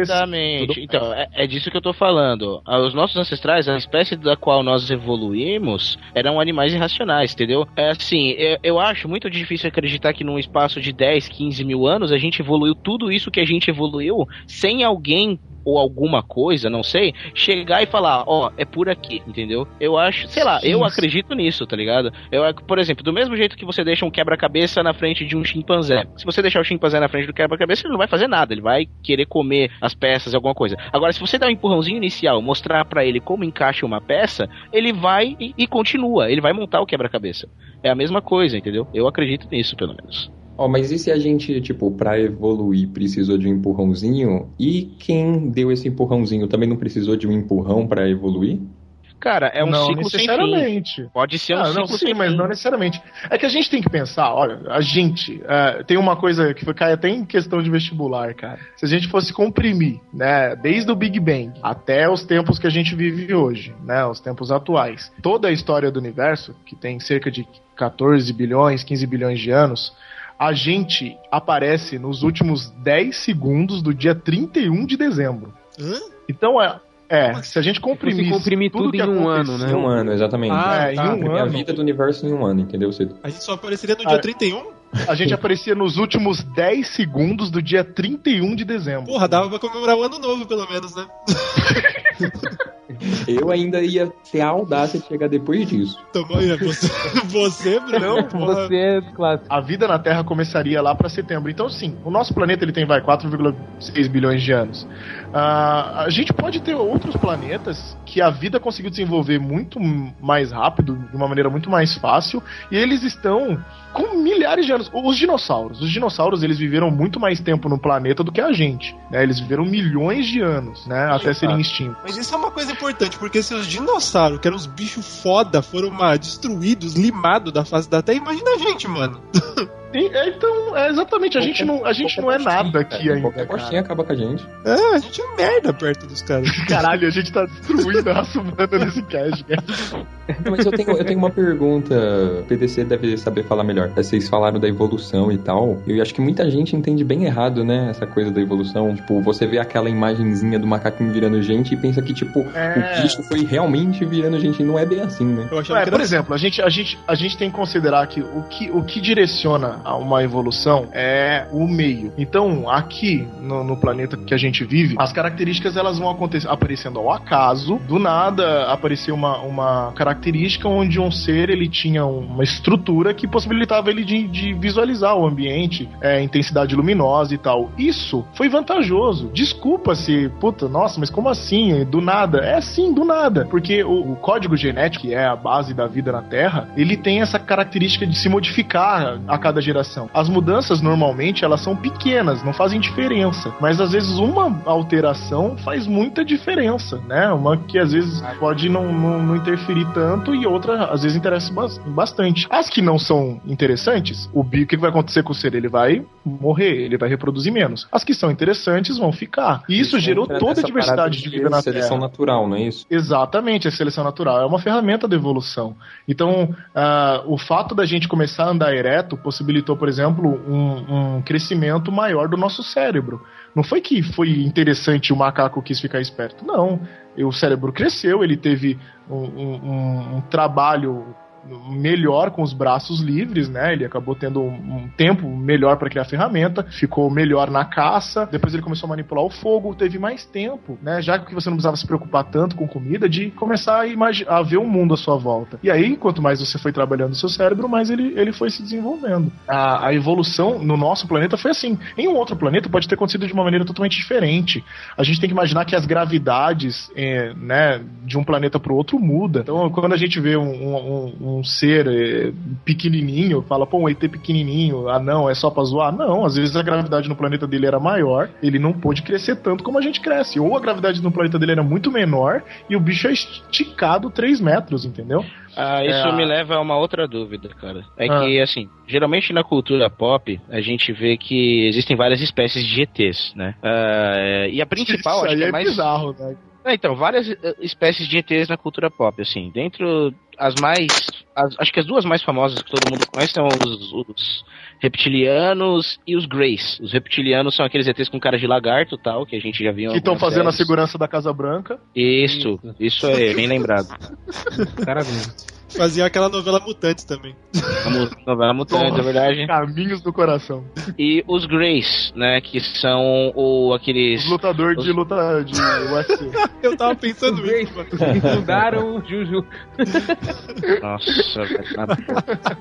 Exatamente. Então, é, é disso que eu tô falando. Ah, Os nossos ancestrais, a espécie da qual nós evoluímos, eram animais irracionais, entendeu? É assim, eu, eu acho muito difícil acreditar que num espaço de 10, 15 mil anos a gente evoluiu tudo isso que a gente evoluiu sem alguém ou alguma coisa, não sei, chegar e falar, ó, é por aqui, entendeu? Eu acho, sei lá, eu acredito nisso, tá ligado? Eu, por exemplo, do mesmo jeito que você deixa um quebra-cabeça na frente de um chimpanzé. Se você deixar o chimpanzé na frente do quebra-cabeça, ele não vai fazer nada, ele vai querer comer as peças, alguma coisa. Agora, se você dar um empurrãozinho inicial, mostrar pra ele como encaixa uma peça, ele vai e, e continua, ele vai montar o quebra-cabeça. É a mesma coisa, entendeu? Eu acredito nisso, pelo menos. Ó, mas e se a gente, tipo, pra evoluir precisou de um empurrãozinho e quem deu esse empurrãozinho também não precisou de um empurrão pra evoluir? Cara, é um não ciclo sem fim. necessariamente. Pode ser um Ah, ciclo não, sim, sem mas fim. não necessariamente. É que a gente tem que pensar, olha, a gente é, tem uma coisa que foi cai até em questão de vestibular, cara. Se a gente fosse comprimir, né, desde o Big Bang até os tempos que a gente vive hoje, né, os tempos atuais, toda a história do universo, que tem cerca de 14 bilhões, 15 bilhões de anos, a gente aparece nos últimos 10 segundos do dia 31 de dezembro. Hã? Então é, é se a gente comprimir, Se comprimir tudo que em um ano, né? Em um ano, exatamente. Ah, é, tá. em um Comprimir a ano. vida do universo em um ano, entendeu, Cid? A gente só apareceria no dia 31? A gente aparecia nos últimos 10 segundos do dia 31 de dezembro. Porra, dava pra comemorar o ano novo, pelo menos, né? Eu ainda ia ter a audácia de chegar depois disso. Tomou aí, você, você, Bruno. Você é clássico. A vida na Terra começaria lá para setembro. Então, sim, o nosso planeta ele tem vai 4,6 bilhões de anos. Ah, a gente pode ter outros planetas que a vida conseguiu desenvolver muito mais rápido, de uma maneira muito mais fácil, e eles estão com milhares de anos. Os dinossauros, os dinossauros eles viveram muito mais tempo no planeta do que a gente. Né? Eles viveram milhões de anos, né, até serem extintos. Mas isso é uma coisa importante, porque se os dinossauros, que eram os bichos foda, foram uma, destruídos, limados da face da Terra, imagina a gente, mano. E, é, então, é exatamente, a gente não, a gente não é nada aqui ainda. Qualquer coxinha acaba com a gente. É, a gente é merda perto dos caras. Caralho, a gente tá destruindo a raça humana nesse cast, cara. Não, Mas eu tenho, eu tenho uma pergunta. O PDC deve saber falar melhor. Vocês falaram da evolução e tal. Eu acho que muita gente entende bem errado, né? Essa coisa da evolução. Tipo, você vê aquela imagenzinha do macaquinho virando gente e pensa que, tipo, É. o bicho foi realmente virando gente. Não é bem assim, né? É, por exemplo, a gente, a, gente, a gente tem que considerar que o, que o que direciona a uma evolução é o meio. Então, aqui no, no planeta que a gente vive, as características elas vão aparecendo ao acaso. Do nada apareceu uma, uma característica onde um ser ele tinha uma estrutura que possibilitava ele de, de visualizar o ambiente, é, intensidade luminosa e tal. Isso foi vantajoso. Desculpa se, puta, nossa, mas como assim? Do nada? É sim, do nada. Porque o, o código genético, que é a base da vida na Terra, ele tem essa característica de se modificar a cada geração. As mudanças, normalmente, elas são pequenas, não fazem diferença. Mas às vezes uma alteração faz muita diferença, né? Uma que às vezes pode não, não, não interferir tanto e outra às vezes interessa bas- bastante. As que não são interessantes, o o que vai acontecer com o ser? Ele vai morrer, ele vai reproduzir menos. As que são interessantes vão ficar. E isso gerou toda a diversidade de vida na Seleção Terra. natural, não é isso? Exatamente, a seleção natural é uma ferramenta da evolução. Então, ah, o fato da gente começar a andar ereto possibilitou, por exemplo, um, um crescimento maior do nosso cérebro. Não foi que foi interessante e o macaco quis ficar esperto. Não. O cérebro cresceu, ele teve um- um- um trabalho melhor com os braços livres, né? Ele acabou tendo um, um tempo melhor para criar ferramenta, ficou melhor na caça. Depois ele começou a manipular o fogo, teve mais tempo, né? Já que você não precisava se preocupar tanto com comida, de começar a, a ver o mundo à sua volta. E aí, quanto mais você foi trabalhando o seu cérebro, mais ele, ele foi se desenvolvendo. A, a evolução no nosso planeta foi assim. Em um outro planeta pode ter acontecido de uma maneira totalmente diferente. A gente tem que imaginar que as gravidades, eh, né, de um planeta para o outro muda. Então, quando a gente vê um, um- um ser eh, pequenininho, fala, pô, um ET pequenininho, ah não, é só pra zoar? Não, às vezes a gravidade no planeta dele era maior, ele não pôde crescer tanto como a gente cresce. Ou a gravidade no planeta dele era muito menor e o bicho é esticado 3 metros, entendeu? Ah, isso É. me leva a uma outra dúvida, cara. É Ah. que, assim, geralmente na cultura pop, a gente vê que existem várias espécies de ETs, né? Ah, e a principal, Isso acho aí que é é mais... bizarro, né? É, então, várias eh, espécies de ETs na cultura pop, assim. Dentro, as mais. as- acho que as duas mais famosas que todo mundo conhece são os, os reptilianos e os Greys. Os reptilianos são aqueles ETs com cara de lagarto e tal, que a gente já viu Que estão fazendo a segurança da Casa Branca. Isso, isso é bem lembrado. Parabéns. Fazia aquela novela Mutantes também. A novela mutante, é verdade. Caminhos do coração. E os Greys, né, que são o, aqueles... Os lutador de luta de UFC. Eu tava pensando isso, mano. Mudaram o Juju. Nossa.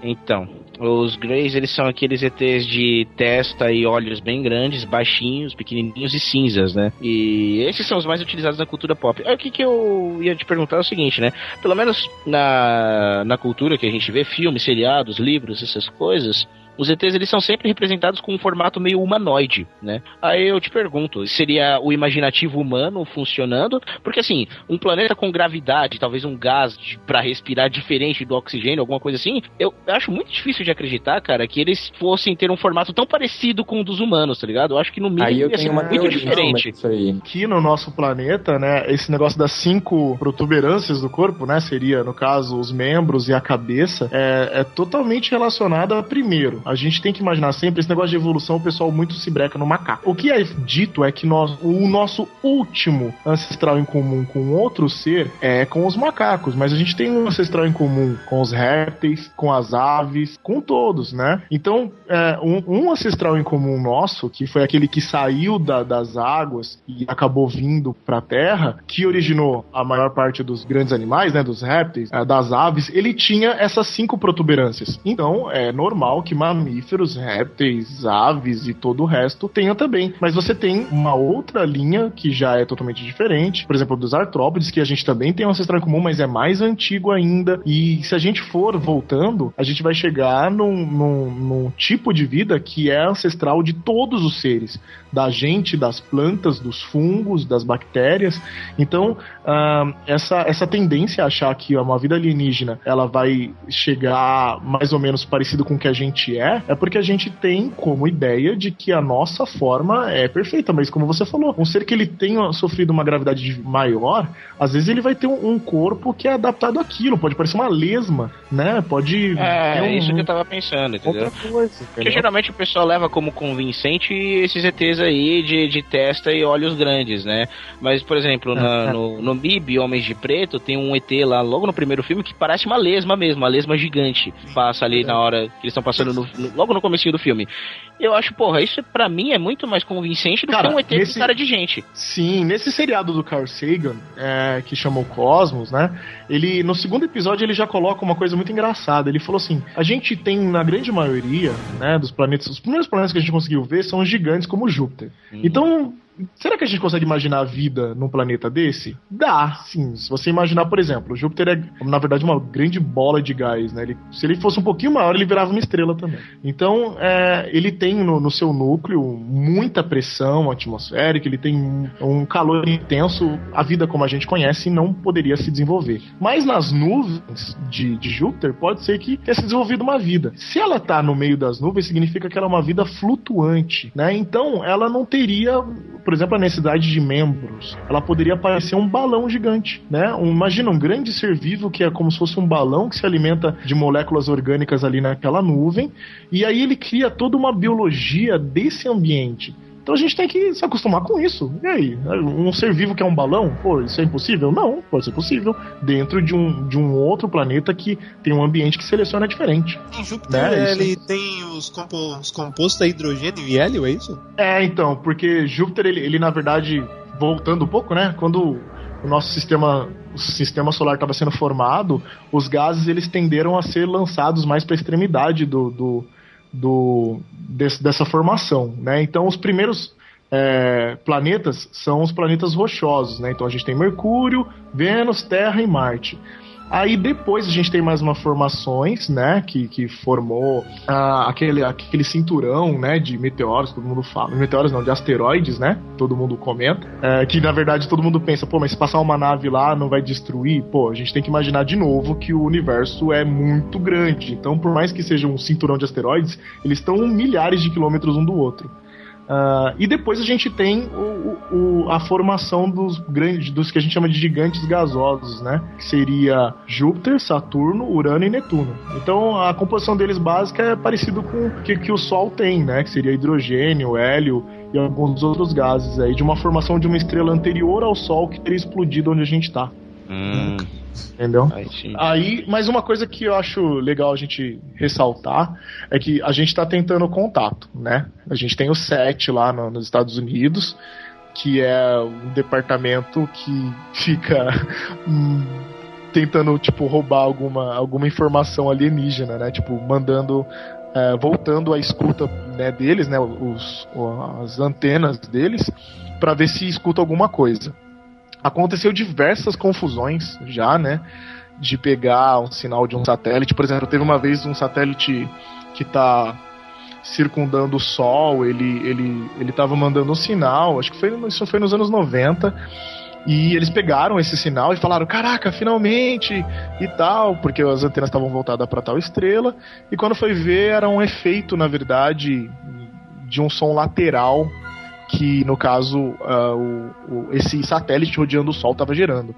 Então, os Greys, eles são aqueles ETs de testa e olhos bem grandes, baixinhos, pequenininhos e cinzas, né? E esses são os mais utilizados na cultura pop. Aí o que, que eu ia te perguntar é o seguinte, né? Pelo menos na, na cultura que a gente vê, filmes, seriados, livros, essas coisas... Os ETs eles são sempre representados com um formato meio humanoide, né? Aí eu te pergunto, seria o imaginativo humano funcionando? Porque assim, um planeta com gravidade, talvez um gás pra respirar diferente do oxigênio, alguma coisa assim, eu acho muito difícil de acreditar, cara, que eles fossem ter um formato tão parecido com o dos humanos, tá ligado? Eu acho que no mínimo Aí eu ia ser uma muito diferente. sobre isso aí. Aqui no nosso planeta, né, esse negócio das cinco protuberâncias do corpo, né, seria, no caso, os membros e a cabeça, é, é totalmente relacionada, primeiro, a gente tem que imaginar sempre esse negócio de evolução, o pessoal muito se breca no macaco. O que é dito é que nós, o nosso último ancestral em comum com outro ser é com os macacos, mas a gente tem um ancestral em comum com os répteis, com as aves, com todos, né? Então, é, um, um ancestral em comum nosso, que foi aquele que saiu da, das águas e acabou vindo para a Terra, que originou a maior parte dos grandes animais, né, dos répteis, é, das aves, ele tinha essas cinco protuberâncias. Então, é normal que mamíferos, répteis, aves e todo o resto tenham também. Mas você tem uma outra linha que já é totalmente diferente, por exemplo, dos artrópodes, que a gente também tem um ancestral comum, mas é mais antigo ainda. E se a gente for voltando, a gente vai chegar num, num, num tipo de vida que é ancestral de todos os seres, da gente, das plantas, dos fungos, das bactérias. Então, uh, essa, essa tendência a achar que uma vida alienígena ela vai chegar mais ou menos parecido com o que a gente é, é porque a gente tem como ideia de que a nossa forma é perfeita. Mas como você falou, um ser que ele tenha sofrido uma gravidade maior, às vezes ele vai ter um, um corpo que é adaptado àquilo. Pode parecer uma lesma, né? Pode. É, um, isso que eu tava pensando, entendeu? Outra coisa, Porque geralmente o pessoal leva como convincente esses ETs aí de, de testa e olhos grandes, né? Mas, por exemplo, na- no, no MIB, Homens de Preto, tem um ET lá logo no primeiro filme que parece uma lesma mesmo, uma lesma gigante. Passa ali na hora que eles estão passando no- no- logo no comecinho do filme. Eu acho, porra, isso pra mim é muito mais convincente do Cara, que um ET nesse- cara de gente. Sim, nesse seriado do Carl Sagan, é, que chamou Cosmos, né? Ele, no segundo episódio, ele já coloca uma coisa muito engraçada. Ele falou assim: a gente tem, na grande maioria, né, dos planetas, os primeiros planetas que a gente conseguiu ver são gigantes como Júpiter. Então. Será que a gente consegue imaginar a vida num planeta desse? Dá, sim. Se você imaginar, por exemplo, Júpiter é, na verdade, uma grande bola de gás, né? Ele- se ele fosse um pouquinho maior, ele virava uma estrela também. Então, é, ele tem no, no seu núcleo muita pressão atmosférica, ele tem um, um calor intenso. A vida como a gente conhece não poderia se desenvolver. Mas nas nuvens de, de Júpiter, pode ser que tenha se desenvolvido uma vida. Se ela tá no meio das nuvens, significa que ela é uma vida flutuante, né? Então, ela não teria, por exemplo, a necessidade de membros. Ela poderia parecer um balão gigante, né? Um- imagina um grande ser vivo que é como se fosse um balão que se alimenta de moléculas orgânicas ali naquela nuvem, e aí ele cria toda uma biologia desse ambiente. Então a gente tem que se acostumar com isso. E aí? Um ser vivo que é um balão? Pô, isso é impossível? Não, pode ser possível. Dentro de um, de um outro planeta que tem um ambiente que seleciona diferente. Em Júpiter Né, isso- ele tem os, compo- os compostos a hidrogênio e hélio, é isso? É, então, porque Júpiter, ele, ele, na verdade, voltando um pouco, né? Quando o nosso sistema, o sistema solar estava sendo formado, os gases eles tenderam a ser lançados mais para a extremidade do, do, do desse- dessa formação, né? Então, os primeiros é, planetas são os planetas rochosos, né? Então a gente tem Mercúrio, Vênus, Terra e Marte. Aí depois a gente tem mais umas formações, né, que, que formou ah, aquele, aquele cinturão, né, de meteoros, todo mundo fala. Meteoros não, de asteroides, né, todo mundo comenta. É, que na verdade todo mundo pensa, pô, mas se passar uma nave lá não vai destruir? Pô, a gente tem que imaginar de novo que o universo é muito grande. Então, por mais que seja um cinturão de asteroides, eles estão milhares de quilômetros um do outro. Ah, e depois a gente tem o- o- a formação dos grandes, dos que a gente chama de gigantes gasosos, né? Que seria Júpiter, Saturno, Urano e Netuno. Então a composição deles básica é parecido com o que, que o Sol tem, né? Que seria hidrogênio, hélio e alguns outros gases aí, de uma formação de uma estrela anterior ao Sol que teria explodido onde a gente tá. Hum, Entendeu? aí. Aí, mas uma coisa que eu acho legal a gente ressaltar é que a gente tá tentando contato, né? A gente tem o SET lá no- nos Estados Unidos, que é um departamento que fica hum, tentando, tipo, roubar alguma, alguma informação alienígena, né? Tipo, mandando. é, voltando a escuta né, deles, né, os, as antenas deles, para ver se escuta alguma coisa. Aconteceu diversas confusões já, né? De pegar um sinal de um satélite. Por exemplo, teve uma vez um satélite que tá circundando o Sol, ele, ele, ele tava mandando um sinal, acho que foi, isso foi nos anos 90, e eles pegaram esse sinal e falaram: Caraca, finalmente! E tal, porque as antenas estavam voltadas para tal estrela, e quando foi ver, era um efeito, na verdade, de um som lateral que, no caso, ah, o, o- esse satélite rodeando o Sol estava gerando.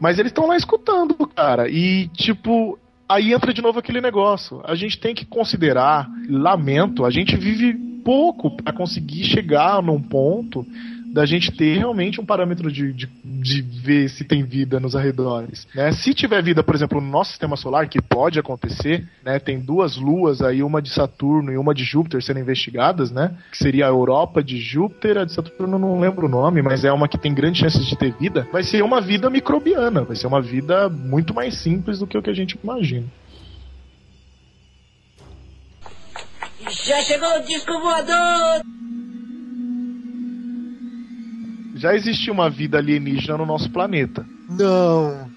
Mas eles estão lá escutando, cara, e tipo. aí entra de novo aquele negócio. A gente tem que considerar, lamento, a gente vive pouco para conseguir chegar num ponto da gente ter realmente um parâmetro de, de, de, ver se tem vida nos arredores. Né? Se tiver vida, por exemplo, no nosso sistema solar, que pode acontecer, né? tem duas luas aí, uma de Saturno e uma de Júpiter sendo investigadas, né? que seria a Europa de Júpiter, a de Saturno não lembro o nome, mas é uma que tem grandes chances de ter vida, vai ser uma vida microbiana, vai ser uma vida muito mais simples do que o que a gente imagina. Já chegou o disco voador! Já existiu uma vida alienígena no nosso planeta. Não.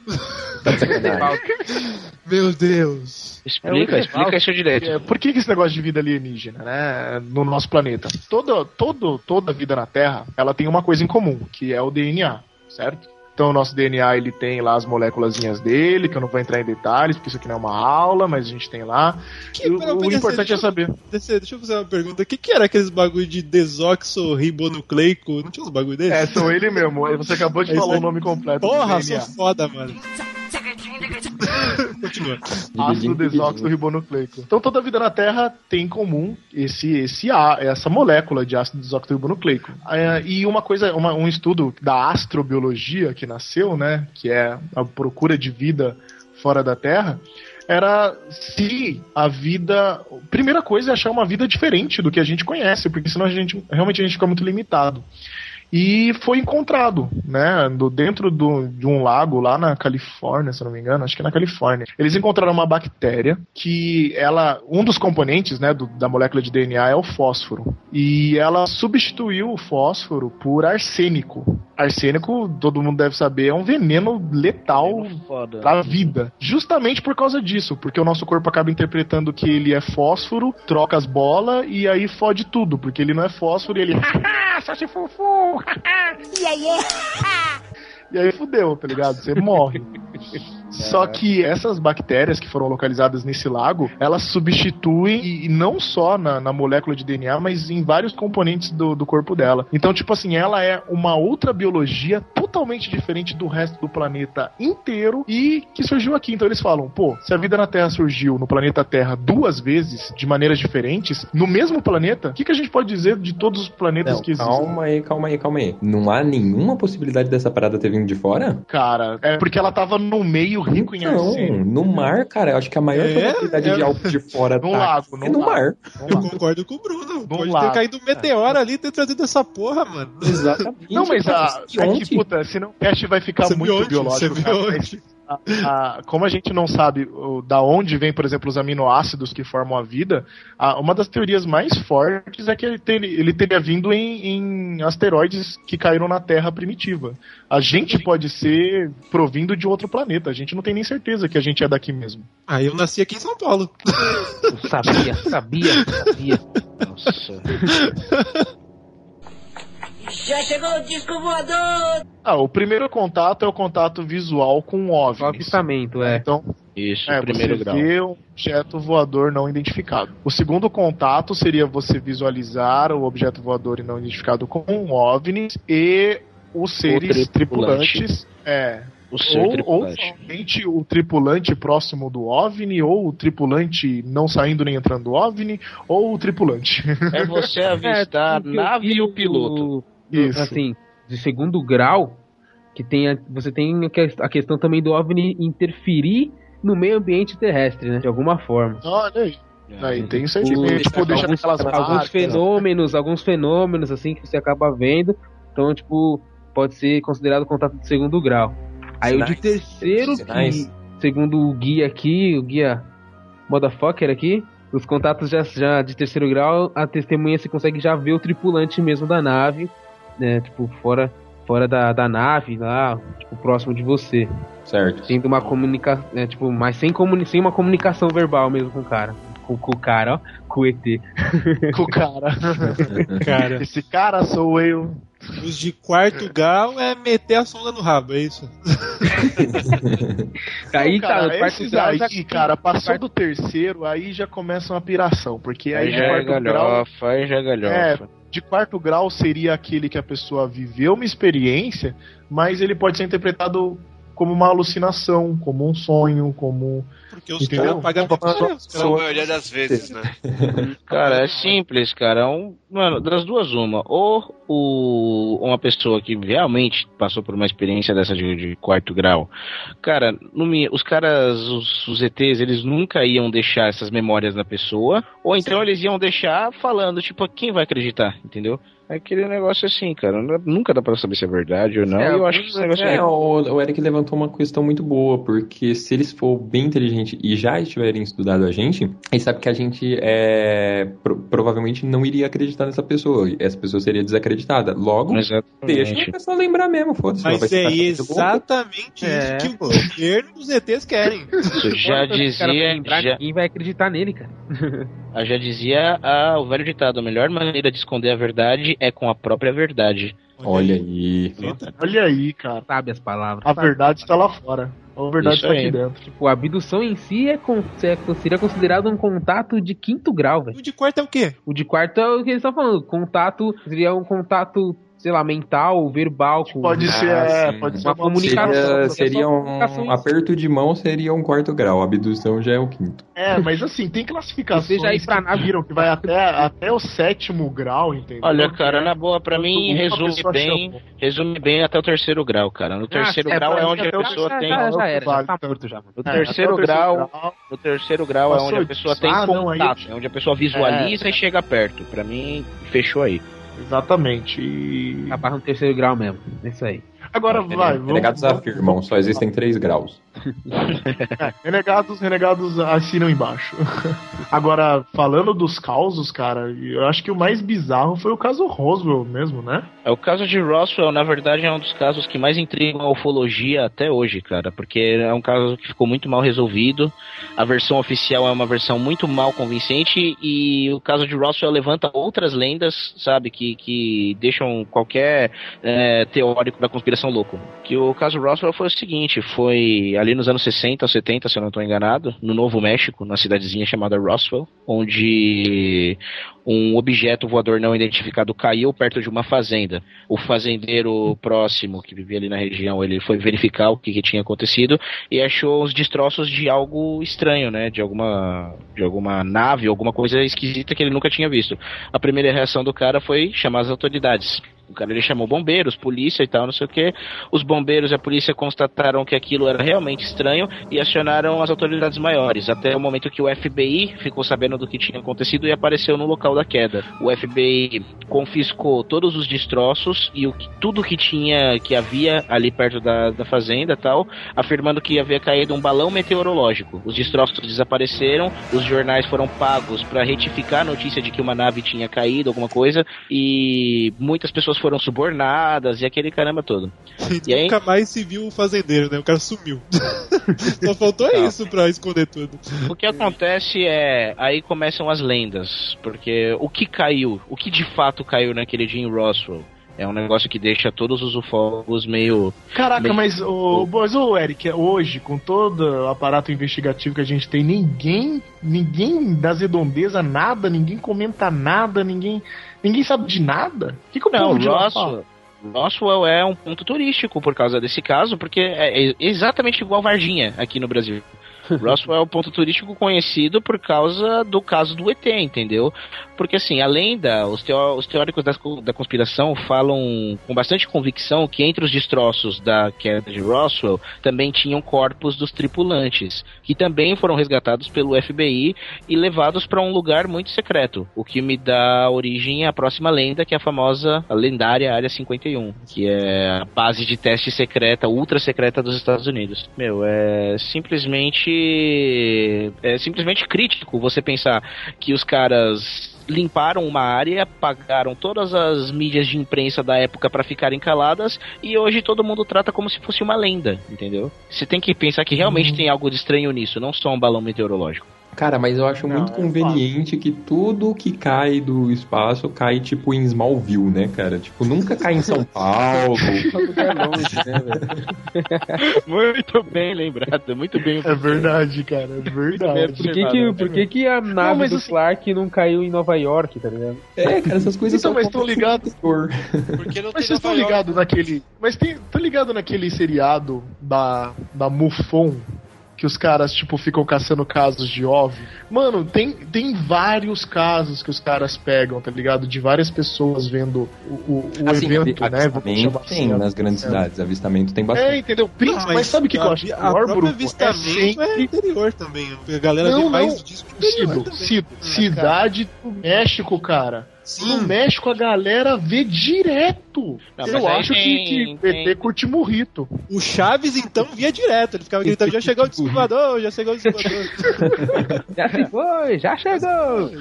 Meu Deus. Explica, explica isso direito. É, por que, que esse negócio de vida alienígena, né, no nosso planeta? Todo, todo, toda vida na Terra, ela tem uma coisa em comum, que é o DNA, certo? Então o nosso DNA ele tem lá as moléculazinhas dele, que eu não vou entrar em detalhes, porque isso aqui não é uma aula, mas a gente tem lá. Que, o, pera, o importante é saber. Deixa, deixa eu fazer uma pergunta. O que, que era aqueles bagulho de desoxorribonucleico? Não tinha uns bagulho desses? É, são ele mesmo. Você acabou de É falar o nome completo. Porra, sou foda, mano. Continua. ácido desóxido ribonucleico. Então toda a vida na Terra tem em comum esse, esse A, essa molécula de ácido desóxido ribonucleico. É, e uma coisa, uma- um estudo da astrobiologia que nasceu, né, que é a procura de vida fora da Terra, era se a vida. Primeira coisa é achar uma vida diferente do que a gente conhece, porque senão a gente realmente a gente fica muito limitado. E foi encontrado, né, do, dentro do, de um lago lá na Califórnia, se não me engano, acho que é na Califórnia. Eles encontraram uma bactéria que ela, um dos componentes, né, do- da molécula de DNA é o fósforo. E ela substituiu o fósforo por arsênico. Arsênico, todo mundo deve saber, é um veneno letal Foda. pra vida. Justamente por causa disso, porque o nosso corpo acaba interpretando que ele é fósforo, troca as bolas e aí fode tudo, porque ele não é fósforo e ele. Haha, só se fufu! E aí fudeu, tá ligado? Você morre. Só que essas bactérias que foram localizadas nesse lago, elas substituem, e, e não só na, na molécula de DNA, mas em vários componentes do, do corpo dela. Então, tipo assim, ela é uma outra biologia totalmente diferente do resto do planeta inteiro e que surgiu aqui. Então eles falam, pô, se a vida na Terra surgiu no planeta Terra duas vezes, de maneiras diferentes, no mesmo planeta, o que, que a gente pode dizer de todos os planetas Não, que existem? calma aí, calma aí, calma aí. Não há nenhuma possibilidade dessa parada ter vindo de fora? Cara, é porque ela tava no meio rico em Não, arsênico. no mar, cara. Eu acho que a maior É? probabilidade É. de algo de fora No tá lago, é no no lago. mar. Eu concordo com o Bruno. Pode lago. ter caído um meteoro ali e ter trazido essa porra, mano. Exatamente. Não, mas a, é que, puta, senão o cast vai ficar muito biológico. Você cara. A- a- como a gente não sabe o- da onde vem, por exemplo, os aminoácidos que formam a vida, a- uma das teorias mais fortes é que ele, ter- ele teria vindo em, em asteroides que caíram na Terra primitiva. A gente pode ser provindo de outro planeta. A gente não tem nem certeza que a gente é daqui mesmo. Ah, eu nasci aqui em São Paulo. Eu sabia, sabia, sabia. Nossa. Já chegou o disco voador! Ah, o primeiro contato é o contato visual com O OVNIs. avistamento, é. Então, Isso, É, primeiro você grau. vê um objeto voador não identificado. O segundo contato seria você visualizar o objeto voador não identificado com um OVNIs e os seres tripulante. tripulantes. É. O ser Ou, ou somente o tripulante próximo do OVNI, ou o tripulante não saindo nem entrando do OVNI, ou o tripulante. É você avistar a porque nave e o piloto. Isso. Assim, de segundo grau, que tem a- você tem a que- a questão também do OVNI interferir no meio ambiente terrestre, né? De alguma forma. Olha aí. Aí tem isso aí. Tipo, deixa alguns, aquelas alguns marcas. fenômenos, alguns fenômenos assim que você acaba vendo. Então, tipo, pode ser considerado contato de segundo grau. Aí o de Sinais. terceiro, Sinais. que, segundo o guia aqui, o guia motherfucker aqui, os contatos já, já de terceiro grau, a testemunha se consegue já ver o tripulante mesmo da nave, né? Tipo, fora, fora da, da nave, lá, tipo, próximo de você. Certo. Tendo uma comunicação, né, tipo, mas sem, comuni sem uma comunicação verbal mesmo com o cara. Com, com o cara, ó, com o ET. Com o cara. Cara, Esse cara sou eu. os de quarto grau é meter a sonda no rabo, é isso? Aí Não, tá, cara, no quarto grau aí, já- cara, passou do terceiro, aí já começa uma piração, porque aí Aí já é quarto grau, galhofa, aí já é galhofa. De quarto grau seria aquele que a pessoa viveu uma experiência, mas ele pode ser interpretado como uma alucinação, como um sonho, como. Porque os caras pagam A muito maioria das vezes, né? Cara, é simples, cara. É Um, mano, das duas, uma. Ou o, uma pessoa que realmente passou por uma experiência dessa de, de quarto grau. Cara, no os caras, os, os ETs, eles nunca iam deixar essas memórias na pessoa. Ou então eles iam deixar falando, tipo, quem vai acreditar, entendeu? É aquele negócio assim, cara. não- Nunca dá pra saber se é verdade ou não. É, eu acho que esse negócio É, é. o, o Eric levantou uma questão muito boa, porque se eles for bem inteligentes e já estiverem estudado a gente, eles sabem que a gente é, pro- provavelmente não iria acreditar nessa pessoa. Essa pessoa seria desacreditada. Logo, deixa a Exatamente. pessoa lembrar mesmo, foda-se. Mas é exatamente É, isso que pô. o governo dos ETs querem. Isso já dizia. lembrar, Já, Ninguém vai acreditar nele, cara. Já dizia ah, o velho ditado: a melhor maneira de esconder a verdade é com a própria verdade. Olha aí. Olha aí, cara. Sabe as palavras. A sabe? verdade está lá fora. A verdade está aí. aqui dentro. Tipo, a abdução em si é con- é- seria considerado um contato de quinto grau, velho. O de quarto é o quê? O de quarto é o que eles estão falando. Contato seria um contato, sei lá, mental, verbal. Com... Pode ser, Ah, é, pode ser Uma uma comunicação. Seria, é seria um comunicação aperto de mão, seria um quarto grau. A abdução já é o quinto. É, mas assim, tem classificações Você já ir pra que viram que vai até, até o sétimo grau, entendeu? Olha, cara, na boa, pra mim, resume bem, chama- resume bem até o terceiro grau, cara. No terceiro é, grau é pra- onde a pessoa já, tem. já, já era, já tá morto já. No É, terceiro grau, no terceiro grau é onde a pessoa tem Ah, não, aí eu- contato, é onde a pessoa visualiza É. e chega perto. Pra mim, fechou aí. Exatamente. E... Acabar no terceiro grau mesmo. É isso aí. Agora vai, vamos, Renegados vamos- afirmam, só existem três graus. É, renegados, renegados assinam embaixo. Agora, falando dos causos, cara, eu acho que o mais bizarro foi o caso Roswell mesmo, né? É, O caso de Roswell, na verdade, é um dos casos que mais intrigam a ufologia até hoje, cara, porque é um caso que ficou muito mal resolvido. A versão oficial é uma versão muito mal convincente e o caso de Roswell levanta outras lendas, sabe, que, que deixam qualquer é, teórico da conspiração louco. Que o caso Roswell foi o seguinte, foi ali nos anos 60 ou 70, se eu não estou enganado, no Novo México, na cidadezinha chamada Roswell, onde um objeto voador não identificado caiu perto de uma fazenda. O fazendeiro próximo que vivia ali na região, ele foi verificar o que, que tinha acontecido e achou os destroços de algo estranho, né? De alguma, de alguma nave, alguma coisa esquisita que ele nunca tinha visto. A primeira reação do cara foi chamar as autoridades. O cara ele chamou bombeiros, polícia e tal, não sei o que. Os bombeiros e a polícia constataram que aquilo era realmente estranho e acionaram as autoridades maiores. Até o momento que o FBI ficou sabendo do que tinha acontecido e apareceu no local da queda. O FBI confiscou todos os destroços e o tudo que tinha, que havia ali perto da, da fazenda tal, afirmando que havia caído um balão meteorológico. Os destroços desapareceram, os jornais foram pagos para retificar a notícia de que uma nave tinha caído, alguma coisa, e muitas pessoas foram subornadas e aquele caramba todo. E aí- Nunca mais se viu o fazendeiro, né? O cara sumiu. Só faltou isso pra esconder tudo. O que acontece é. Aí começam as lendas. Porque o que caiu? O que de fato caiu naquele dia em Roswell? É um negócio que deixa todos os ufólogos meio. Caraca, meio- mas o, mas o Eric, hoje, com todo o aparato investigativo que a gente tem, ninguém, ninguém das redondezas, nada, ninguém comenta nada, ninguém, ninguém sabe de nada. O que, que o Não, povo de lá fala? Roswell. Roswell é um ponto turístico por causa desse caso, porque é exatamente igual Varginha aqui no Brasil. Roswell é um ponto turístico conhecido por causa do caso do ET, entendeu? Porque assim, a lenda, os, teó os teóricos da, co- da conspiração falam com bastante convicção que entre os destroços da queda de Roswell também tinham corpos dos tripulantes, que também foram resgatados pelo FBI e levados para um lugar muito secreto, o que me dá origem à próxima lenda, que é a famosa, a lendária Área 51, que é a base de teste secreta, ultra secreta dos Estados Unidos. Meu, é simplesmente é simplesmente crítico você pensar que os caras limparam uma área, pagaram todas as mídias de imprensa da época para ficarem caladas e hoje todo mundo trata como se fosse uma lenda, entendeu? Você tem que pensar que realmente tem algo de estranho nisso, não só um balão meteorológico. Cara, mas eu acho Não, muito é conveniente que tudo que cai do espaço cai, tipo, em Smallville, né, cara? Tipo, nunca cai em São Paulo. Muito bem lembrado, muito bem. É verdade, cara, é verdade. Por que, que, por que, que a nave mas do assim- Clark não caiu em Nova York, tá ligado? É, cara, essas coisas Então, só mas tô ligado. Porque não Mas vocês estão ligados naquele. Mas tem, tô ligado naquele seriado da, da Mufon? Que os caras, tipo, ficam caçando casos de OVNI. Mano, tem, tem vários casos que os caras pegam, tá ligado? De várias pessoas vendo o, o, o Assim, evento, né? Avistamento tem assim, nas grandes é. cidades. Avistamento tem É, bastante. entendeu? Prin- Não, mas, sabe o que, que eu a- acho A pior, própria? É avistamento é, sempre interior também. A galera Não, não. interior Cido. Cido, cidade do México, cara. Sim. No México a galera vê direto. Não, eu acho tem- que, que tem- PT curte murrito. O Chaves, então, via direto. Ele ficava gritando, já chegou o desculpador, já chegou o desculpador. Já se foi, já chegou!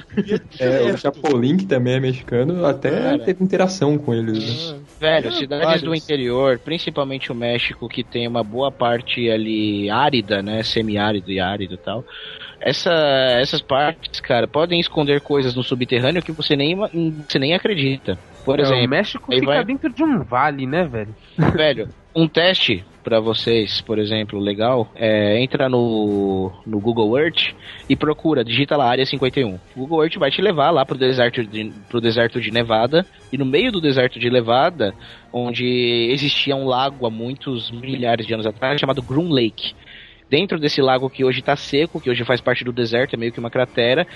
É, o. Chapolin, que também é mexicano, até Cara. teve interação com eles. Né? Velho, cidades vários. do interior, principalmente o México, que tem uma boa parte ali árida, né? Semiárido e árido e tal. Essa, essas partes, cara, podem esconder coisas no subterrâneo que você nem, você nem acredita. Por É, o exemplo, México aí fica vai- dentro de um vale, né, velho? velho, um teste pra vocês, por exemplo, legal, é, entra no, no Google Earth e procura, digita lá área 51. O Google Earth vai te levar lá pro deserto de, pro deserto de Nevada e no meio do deserto de Nevada, onde existia um lago há muitos milhares de anos atrás chamado Groom Lake. Dentro desse lago que hoje tá seco, que hoje faz parte do deserto, é meio que uma cratera,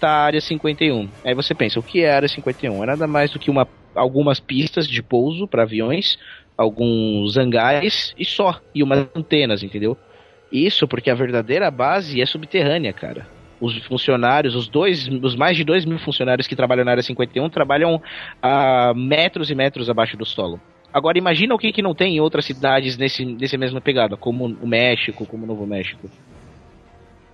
tá a área 51. Aí você pensa, o que é a área 51? É nada mais do que uma, algumas pistas de pouso para aviões, alguns hangares e só, e umas antenas, entendeu? Isso porque a verdadeira base é subterrânea, cara. Os funcionários, os dois, os mais de 2 mil funcionários que trabalham na área 51 trabalham a metros e metros abaixo do solo. Agora imagina o que, que não tem em outras cidades nesse, nesse mesma pegada, como o México, como o Novo México.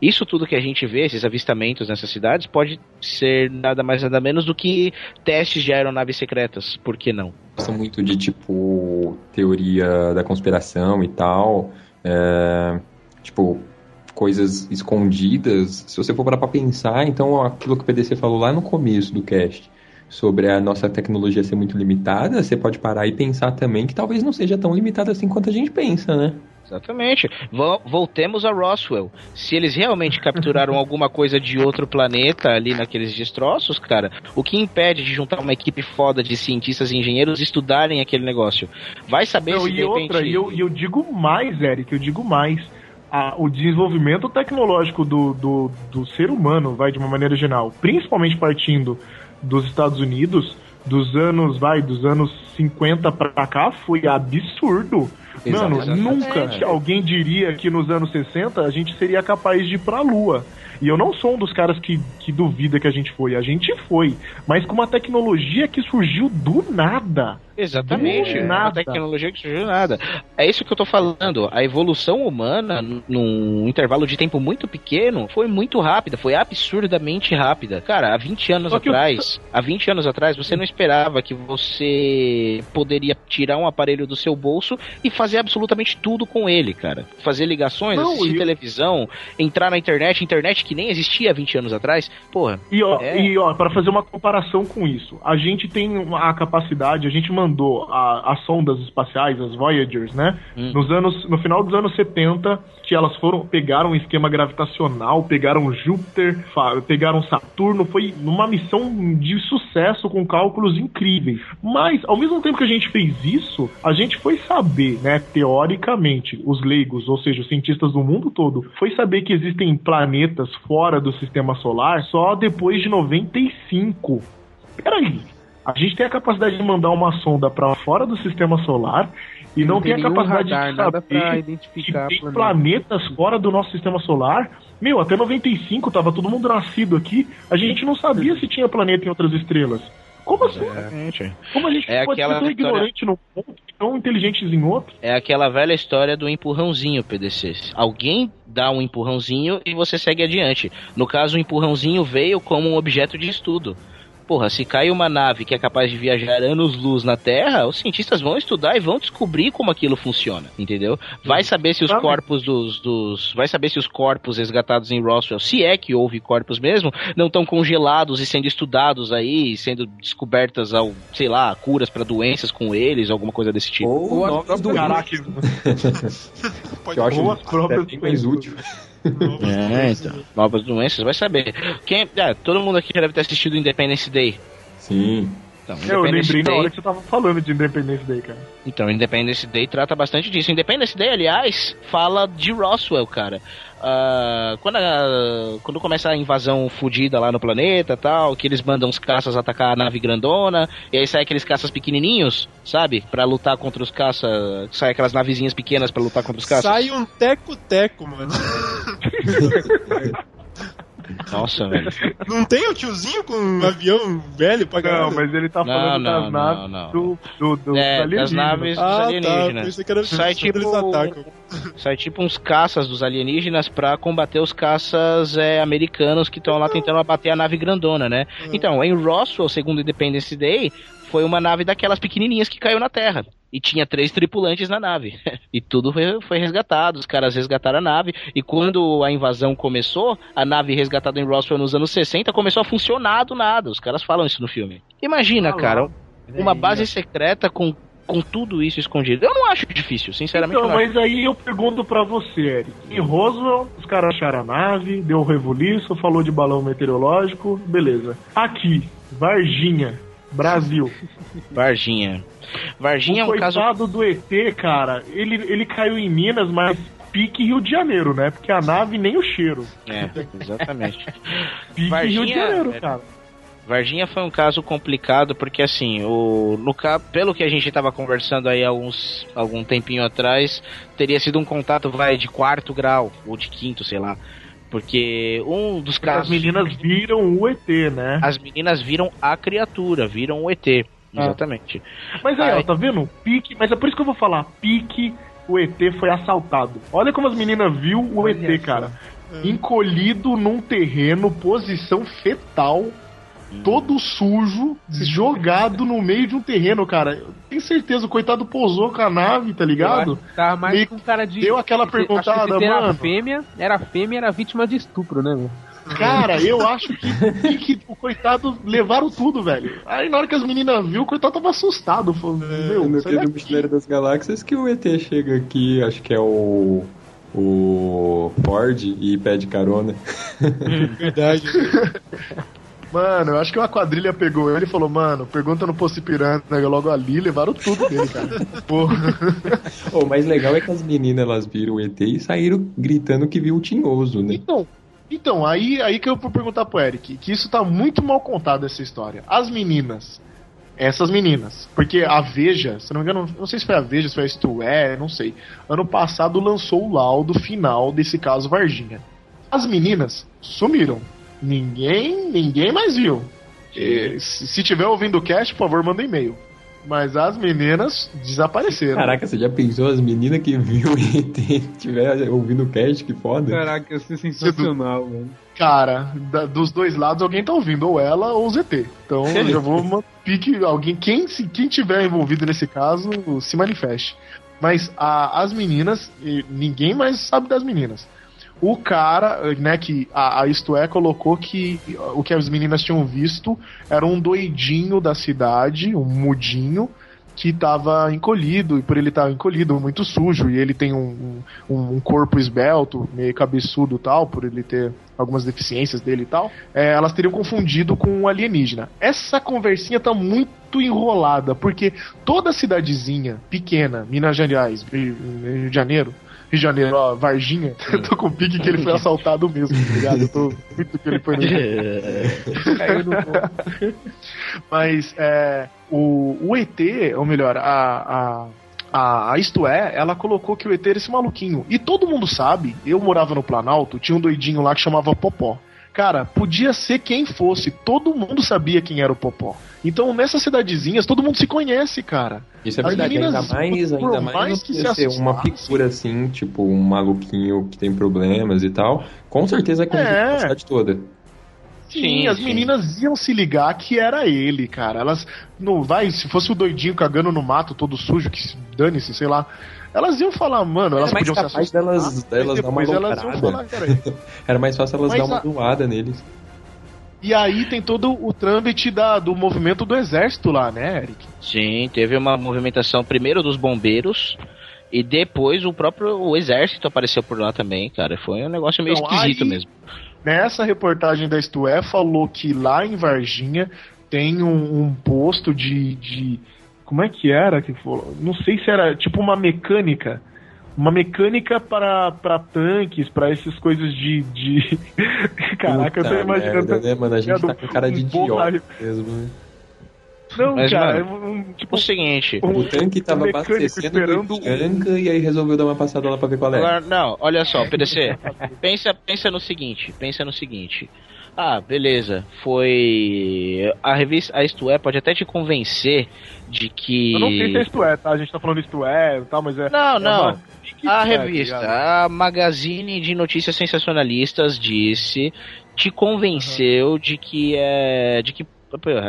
Isso tudo que a gente vê, esses avistamentos nessas cidades, pode ser nada mais nada menos do que testes de aeronaves secretas. Por que não? Gosta muito de, tipo, teoria da conspiração e tal. É, tipo, coisas escondidas. Se você for parar pra pensar, então aquilo que o PDC falou lá no começo do cast sobre a nossa tecnologia ser muito limitada, você pode parar e pensar também que talvez não seja tão limitada assim quanto a gente pensa, né? Exatamente. Vo- voltemos a Roswell. Se eles realmente capturaram alguma coisa de outro planeta ali naqueles destroços, cara, o que impede de juntar uma equipe foda de cientistas e engenheiros e estudarem aquele negócio? Vai saber Não, se e de repente... outra, e eu, eu digo mais, Eric, eu digo mais. A- o desenvolvimento tecnológico do, do, do ser humano, vai de uma maneira geral, principalmente partindo dos Estados Unidos, dos anos, vai, dos anos 50 pra cá, foi absurdo. Mano, Exatamente. nunca alguém diria que nos anos 60 a gente seria capaz de ir pra Lua. E eu não sou um dos caras que, que duvida que a gente foi. A gente foi. Mas com uma tecnologia que surgiu do nada. Exatamente, Do é nada. uma tecnologia que surgiu nada. É isso que eu tô falando. A evolução humana, num intervalo de tempo muito pequeno, foi muito rápida, foi absurdamente rápida. Cara, há 20 anos atrás, há 20 anos atrás, você não esperava que você poderia tirar um aparelho do seu bolso e fazer absolutamente tudo com ele, cara. Fazer ligações, Não, assistir e- televisão, entrar na internet, internet que nem existia há 20 anos atrás. Porra, E ó, É. e ó, para fazer uma comparação com isso, a gente tem a capacidade, a gente mandou a- as sondas espaciais, as Voyagers, né? Hum. Nos anos, no final dos anos 70, que elas foram pegaram um esquema gravitacional, pegaram Júpiter, pegaram Saturno, foi numa missão de sucesso com cálculos incríveis. Mas ao mesmo tempo que a gente fez isso, a gente foi saber, né, teoricamente, os leigos, ou seja, os cientistas do mundo todo, foi saber que existem planetas fora do sistema solar só depois de 95. Peraí, a gente tem a capacidade de mandar uma sonda para fora do sistema solar e não, tem, a nenhum capacidade radar, de saber identificar que tem planeta. planetas fora do nosso sistema solar. Meu, até 95 tava todo mundo nascido aqui, a gente não sabia se tinha planeta em outras estrelas. Como assim? Exatamente. Como a gente É pode ser aquela tão história- ignorante num ponto e tão inteligentes em outro? É aquela velha história do empurrãozinho, PDC. Alguém dá um empurrãozinho e você segue adiante. No caso, o empurrãozinho veio como um objeto de estudo. Porra, se cai uma nave que é capaz de viajar anos-luz na Terra, os cientistas vão estudar e vão descobrir como aquilo funciona, entendeu? Vai saber se os corpos dos, dos. Vai saber se os corpos resgatados em Roswell, se é que houve corpos mesmo, não estão congelados e sendo estudados aí, sendo descobertas, ao, sei lá, curas para doenças com eles, alguma coisa desse tipo. Ou novas do Caraca, Eu acho Ou próprias bem mais útil. É, então. Novas doenças, vai saber. Quem, ah, todo mundo aqui já deve ter assistido Independence Day. Sim. Então, Eu Independence lembrei na Day- hora que você tava falando de Independence Day, cara. Então, Independence Day trata bastante disso. Independence Day, aliás, fala de Roswell, cara. Ah, quando, a- quando começa a invasão fudida lá no planeta tal, que eles mandam os caças atacar a nave grandona, e aí sai aqueles caças pequenininhos, sabe? Pra lutar contra os caças. Sai aquelas navezinhas pequenas pra lutar contra os caças. Sai um teco-teco, mano. Nossa, velho. Não tem o tiozinho com um avião velho pra Não, caralho? mas ele tá Não, falando não, das não, naves não. do, do, do, É, das naves alienígenas. dos Ah, tá. alienígenas. Era Sai tipo, atacam. sai tipo uns caças dos alienígenas pra combater os caças é, americanos que estão lá tentando abater a nave grandona, né? Então, em Roswell, segundo Independence Day, foi uma nave daquelas pequenininhas que caiu na Terra. E tinha três tripulantes na nave. e tudo foi, foi resgatado. Os caras resgataram a nave. E quando a invasão começou, a nave resgatada em Roswell nos anos 60 começou a funcionar do nada. Os caras falam isso no filme. Imagina, Ah, cara, uma base secreta com, com tudo isso escondido. Eu não acho difícil, sinceramente. Então, mas aí eu pergunto pra você, Eric. Em Roswell, os caras acharam a nave, deu o rebuliço, falou de balão meteorológico, beleza. Aqui, Varginha, Brasil. Varginha. Varginha é o um caso. do ET, cara, ele, ele caiu em Minas, mas pique Rio de Janeiro, né? Porque a nave nem o cheiro. É, exatamente. Pique Varginha, Rio de Janeiro, é, cara. Varginha foi um caso complicado porque assim, o no pelo que a gente estava conversando aí alguns algum tempinho atrás, teria sido um contato vai de quarto grau ou de quinto, sei lá. Porque um dos As casos meninas viram o ET, né? as meninas viram a criatura, viram o ET. Ah. Exatamente. Mas aí, ó, Ai. tá vendo? Pique, mas é por isso que eu vou falar, pique, o ET foi assaltado. Olha como as meninas viu o Olha ET, só. cara. Encolhido num terreno, posição fetal, todo sujo, jogado no meio de um terreno, cara. Eu tenho certeza, o coitado pousou com a nave, tá ligado? Tava mais Meio com cara de. deu aquela Acho que perguntada, se era mano. fêmea, era fêmea, era vítima de estupro, né, meu? Cara, eu acho que, que o coitado levaram tudo, velho. Aí na hora que as meninas viu, o coitado tava assustado. Falou, meu, no sai filme. Mochileiro das Galáxias que o ET chega aqui, acho que é o. O Ford e pede carona. Verdade. Mano, eu acho que uma quadrilha pegou ele e falou, mano, pergunta no Poço Ipiranga logo ali, levaram tudo dele, cara. Porra. O mais legal é que as meninas elas viram o ET e saíram gritando que viu o tinhoso, né? Então, então aí, aí que eu vou perguntar pro Eric, que isso tá muito mal contado essa história. As meninas, essas meninas, porque a Veja, se não me engano, não sei se foi a Veja, se foi a Isto É, não sei. Ano passado lançou o laudo final desse caso Varginha. As meninas sumiram. Ninguém, ninguém mais viu. E, se se tiver ouvindo o cast, por favor, manda um e-mail. Mas as meninas desapareceram. Caraca, você já pensou as meninas que viu ET tiver ouvindo o cast? Que foda. Caraca, isso é sensacional, velho. Cara, da- dos dois lados alguém tá ouvindo, ou ela ou o ZT. Então eu já vou uma pique alguém, quem, se, quem tiver envolvido nesse caso, se manifeste. Mas a- as meninas, e ninguém mais sabe das meninas. O cara, né, que a, a Isto É colocou que o que as meninas tinham visto era um doidinho da cidade, um mudinho, que tava encolhido, e por ele estar encolhido, muito sujo, e ele tem um, um, um corpo esbelto, meio cabeçudo tal, por ele ter algumas deficiências dele e tal, é, elas teriam confundido com um alienígena. Essa conversinha tá muito enrolada, porque toda cidadezinha pequena, Minas Gerais, Rio de Janeiro, Rio de Janeiro, ó, Varginha, eu tô com pique que ele foi assaltado mesmo, tá ligado? Eu tô muito que ele foi no ponto. mas é, o, o ET, ou melhor, a, a, a, a Isto É, ela colocou que o ET era esse maluquinho. E todo mundo sabe, eu morava no Planalto, tinha um doidinho lá que chamava Popó. Cara, podia ser quem fosse, todo mundo sabia quem era o Popó. Então, nessas cidadezinhas, todo mundo se conhece, cara. Isso é As verdade, meninas, ainda mais, ainda mais mais que que se ser uma figura assim, tipo um maluquinho que tem problemas e tal, com certeza conhece É. a cidade toda. Sim, Sim, as sim. meninas iam se ligar que era ele, cara. Elas. Não, vai, se fosse o doidinho cagando no mato, todo sujo, que se dane-se, sei lá. Elas iam falar, mano, elas Era mais podiam se capaz assustar. delas, delas dar uma elas iam falar era mais fácil elas dar uma a- doada neles. E aí tem todo o trâmite da, do movimento do exército lá, né, Eric? Sim, teve uma movimentação primeiro dos bombeiros e depois o próprio o exército apareceu por lá também, cara. Foi um negócio meio Então, esquisito aí- mesmo. Nessa reportagem da Isto É, falou que lá em Varginha tem um, um posto de, de. Como é que era? que falou? Não sei se era tipo uma mecânica. Uma mecânica para, para tanques, para essas coisas de. de... Caraca, eu tô Puta imaginando. merda, né, mano? A gente tá com cara de um idiota mesmo, né? Não, Mas, cara, mano, é um, tipo, O seguinte. O tanque tava mecânico abastecendo esperando e aí resolveu dar uma passada lá pra ver qual é. Agora, não, olha só, PDC. pensa, pensa no seguinte, pensa no seguinte. Ah, beleza. Foi a revista, a Isto É pode até te convencer de que Eu não sei se é isto é, tá? A gente tá falando isto é e tal, mas é. Não, é não. uma- A é, revista, tá ligado? a Magazine de Notícias Sensacionalistas disse, te convenceu de que é, de que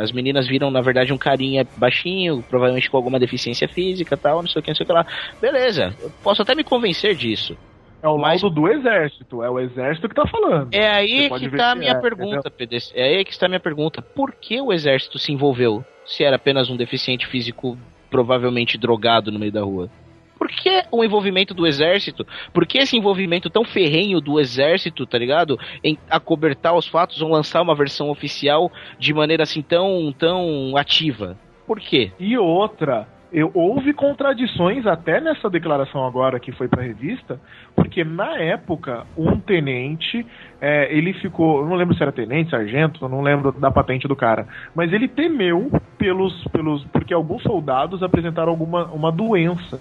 as meninas viram na verdade um carinha baixinho, provavelmente com alguma deficiência física, tal, não sei o que, não sei o que lá. Beleza, eu posso até me convencer disso. É o Mas- laudo do exército, é o exército que tá falando. É aí que ver tá a minha é, pergunta, PDC. É aí que está a minha pergunta. Por que o exército se envolveu? Se era apenas um deficiente físico, provavelmente drogado no meio da rua. Por que o envolvimento do exército? Por que esse envolvimento tão ferrenho do exército, tá ligado? Em acobertar os fatos ou lançar uma versão oficial de maneira assim tão, tão ativa? Por quê? E outra, eu, houve contradições até nessa declaração agora que foi pra revista, porque na época, um tenente, é, ele ficou, eu não lembro se era tenente, sargento, eu não lembro da patente do cara, mas ele temeu pelos, pelos porque alguns soldados apresentaram alguma uma doença,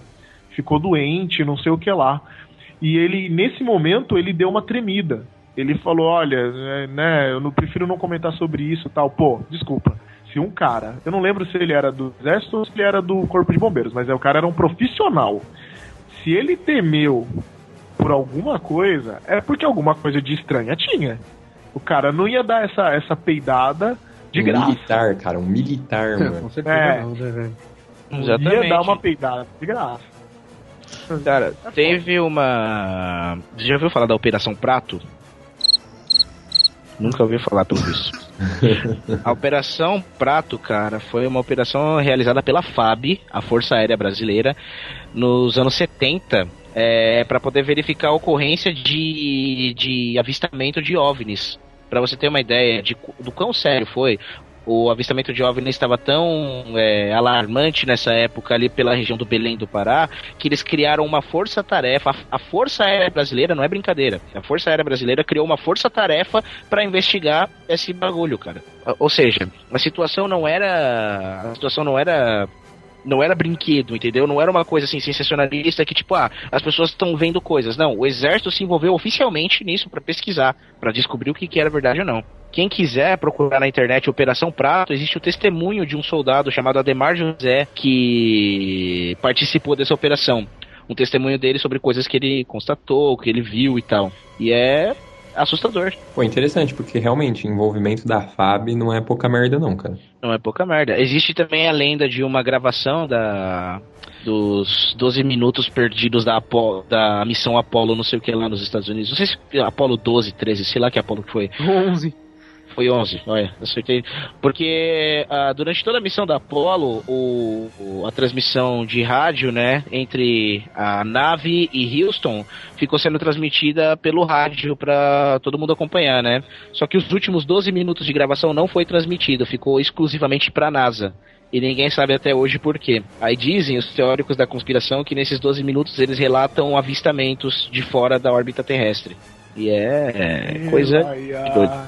ficou doente, não sei o que lá. E ele, nesse momento, ele deu uma tremida. Ele falou, olha, é, né, eu não prefiro não comentar sobre isso tal. Pô, desculpa. Se um cara, eu não lembro se ele era do exército ou se ele era do corpo de bombeiros, mas é, o cara era um profissional. Se ele temeu por alguma coisa, é porque alguma coisa de estranha tinha. O cara não ia dar essa, essa peidada de um graça. militar, cara, um militar, Com mano. certeza É. não, né, velho? Ia dar uma peidada de graça. Cara, teve uma. Você já ouviu falar da Operação Prato? Nunca ouviu falar pelo visto. A Operação Prato, cara, foi uma operação realizada pela FAB, a Força Aérea Brasileira, nos anos 70, é, para poder verificar a ocorrência de, de avistamento de OVNIs. Pra você ter uma ideia de, do quão sério foi, o avistamento de OVNIs estava tão é, alarmante nessa época ali pela região do Belém do Pará, que eles criaram uma força-tarefa. A, Força Aérea Brasileira não é brincadeira. A Força Aérea Brasileira criou uma força-tarefa para investigar esse bagulho, cara. Ou- Ou seja, a situação não era. A situação não era. Não era brinquedo, entendeu? Não era uma coisa assim sensacionalista que tipo, ah, as pessoas estão vendo coisas. Não, o exército se envolveu oficialmente nisso para pesquisar, para descobrir o que, que era verdade ou não. Quem quiser procurar na internet Operação Prato, existe o testemunho de um soldado chamado Ademar José que participou dessa operação. Um testemunho dele sobre coisas que ele constatou, que ele viu e tal. E é assustador. Pô, interessante, porque realmente, envolvimento da FAB não é pouca merda não, cara. Não é pouca merda. Existe também a lenda de uma gravação da dos 12 minutos perdidos da, Apo- da missão Apollo, não sei o que lá nos Estados Unidos. Não sei se Apollo 12, 13, sei lá que Apollo que foi. 11. Foi 11, olha, acertei. Porque ah, durante toda a missão da Apollo, o, o- a transmissão de rádio, né, entre a nave e Houston ficou sendo transmitida pelo rádio para todo mundo acompanhar, né? Só que os últimos 12 minutos de gravação não foi transmitido, ficou exclusivamente para NASA. E ninguém sabe até hoje por quê. Aí dizem os teóricos da conspiração que nesses 12 minutos eles relatam avistamentos de fora da órbita terrestre. E é, é coisa Ai, ai.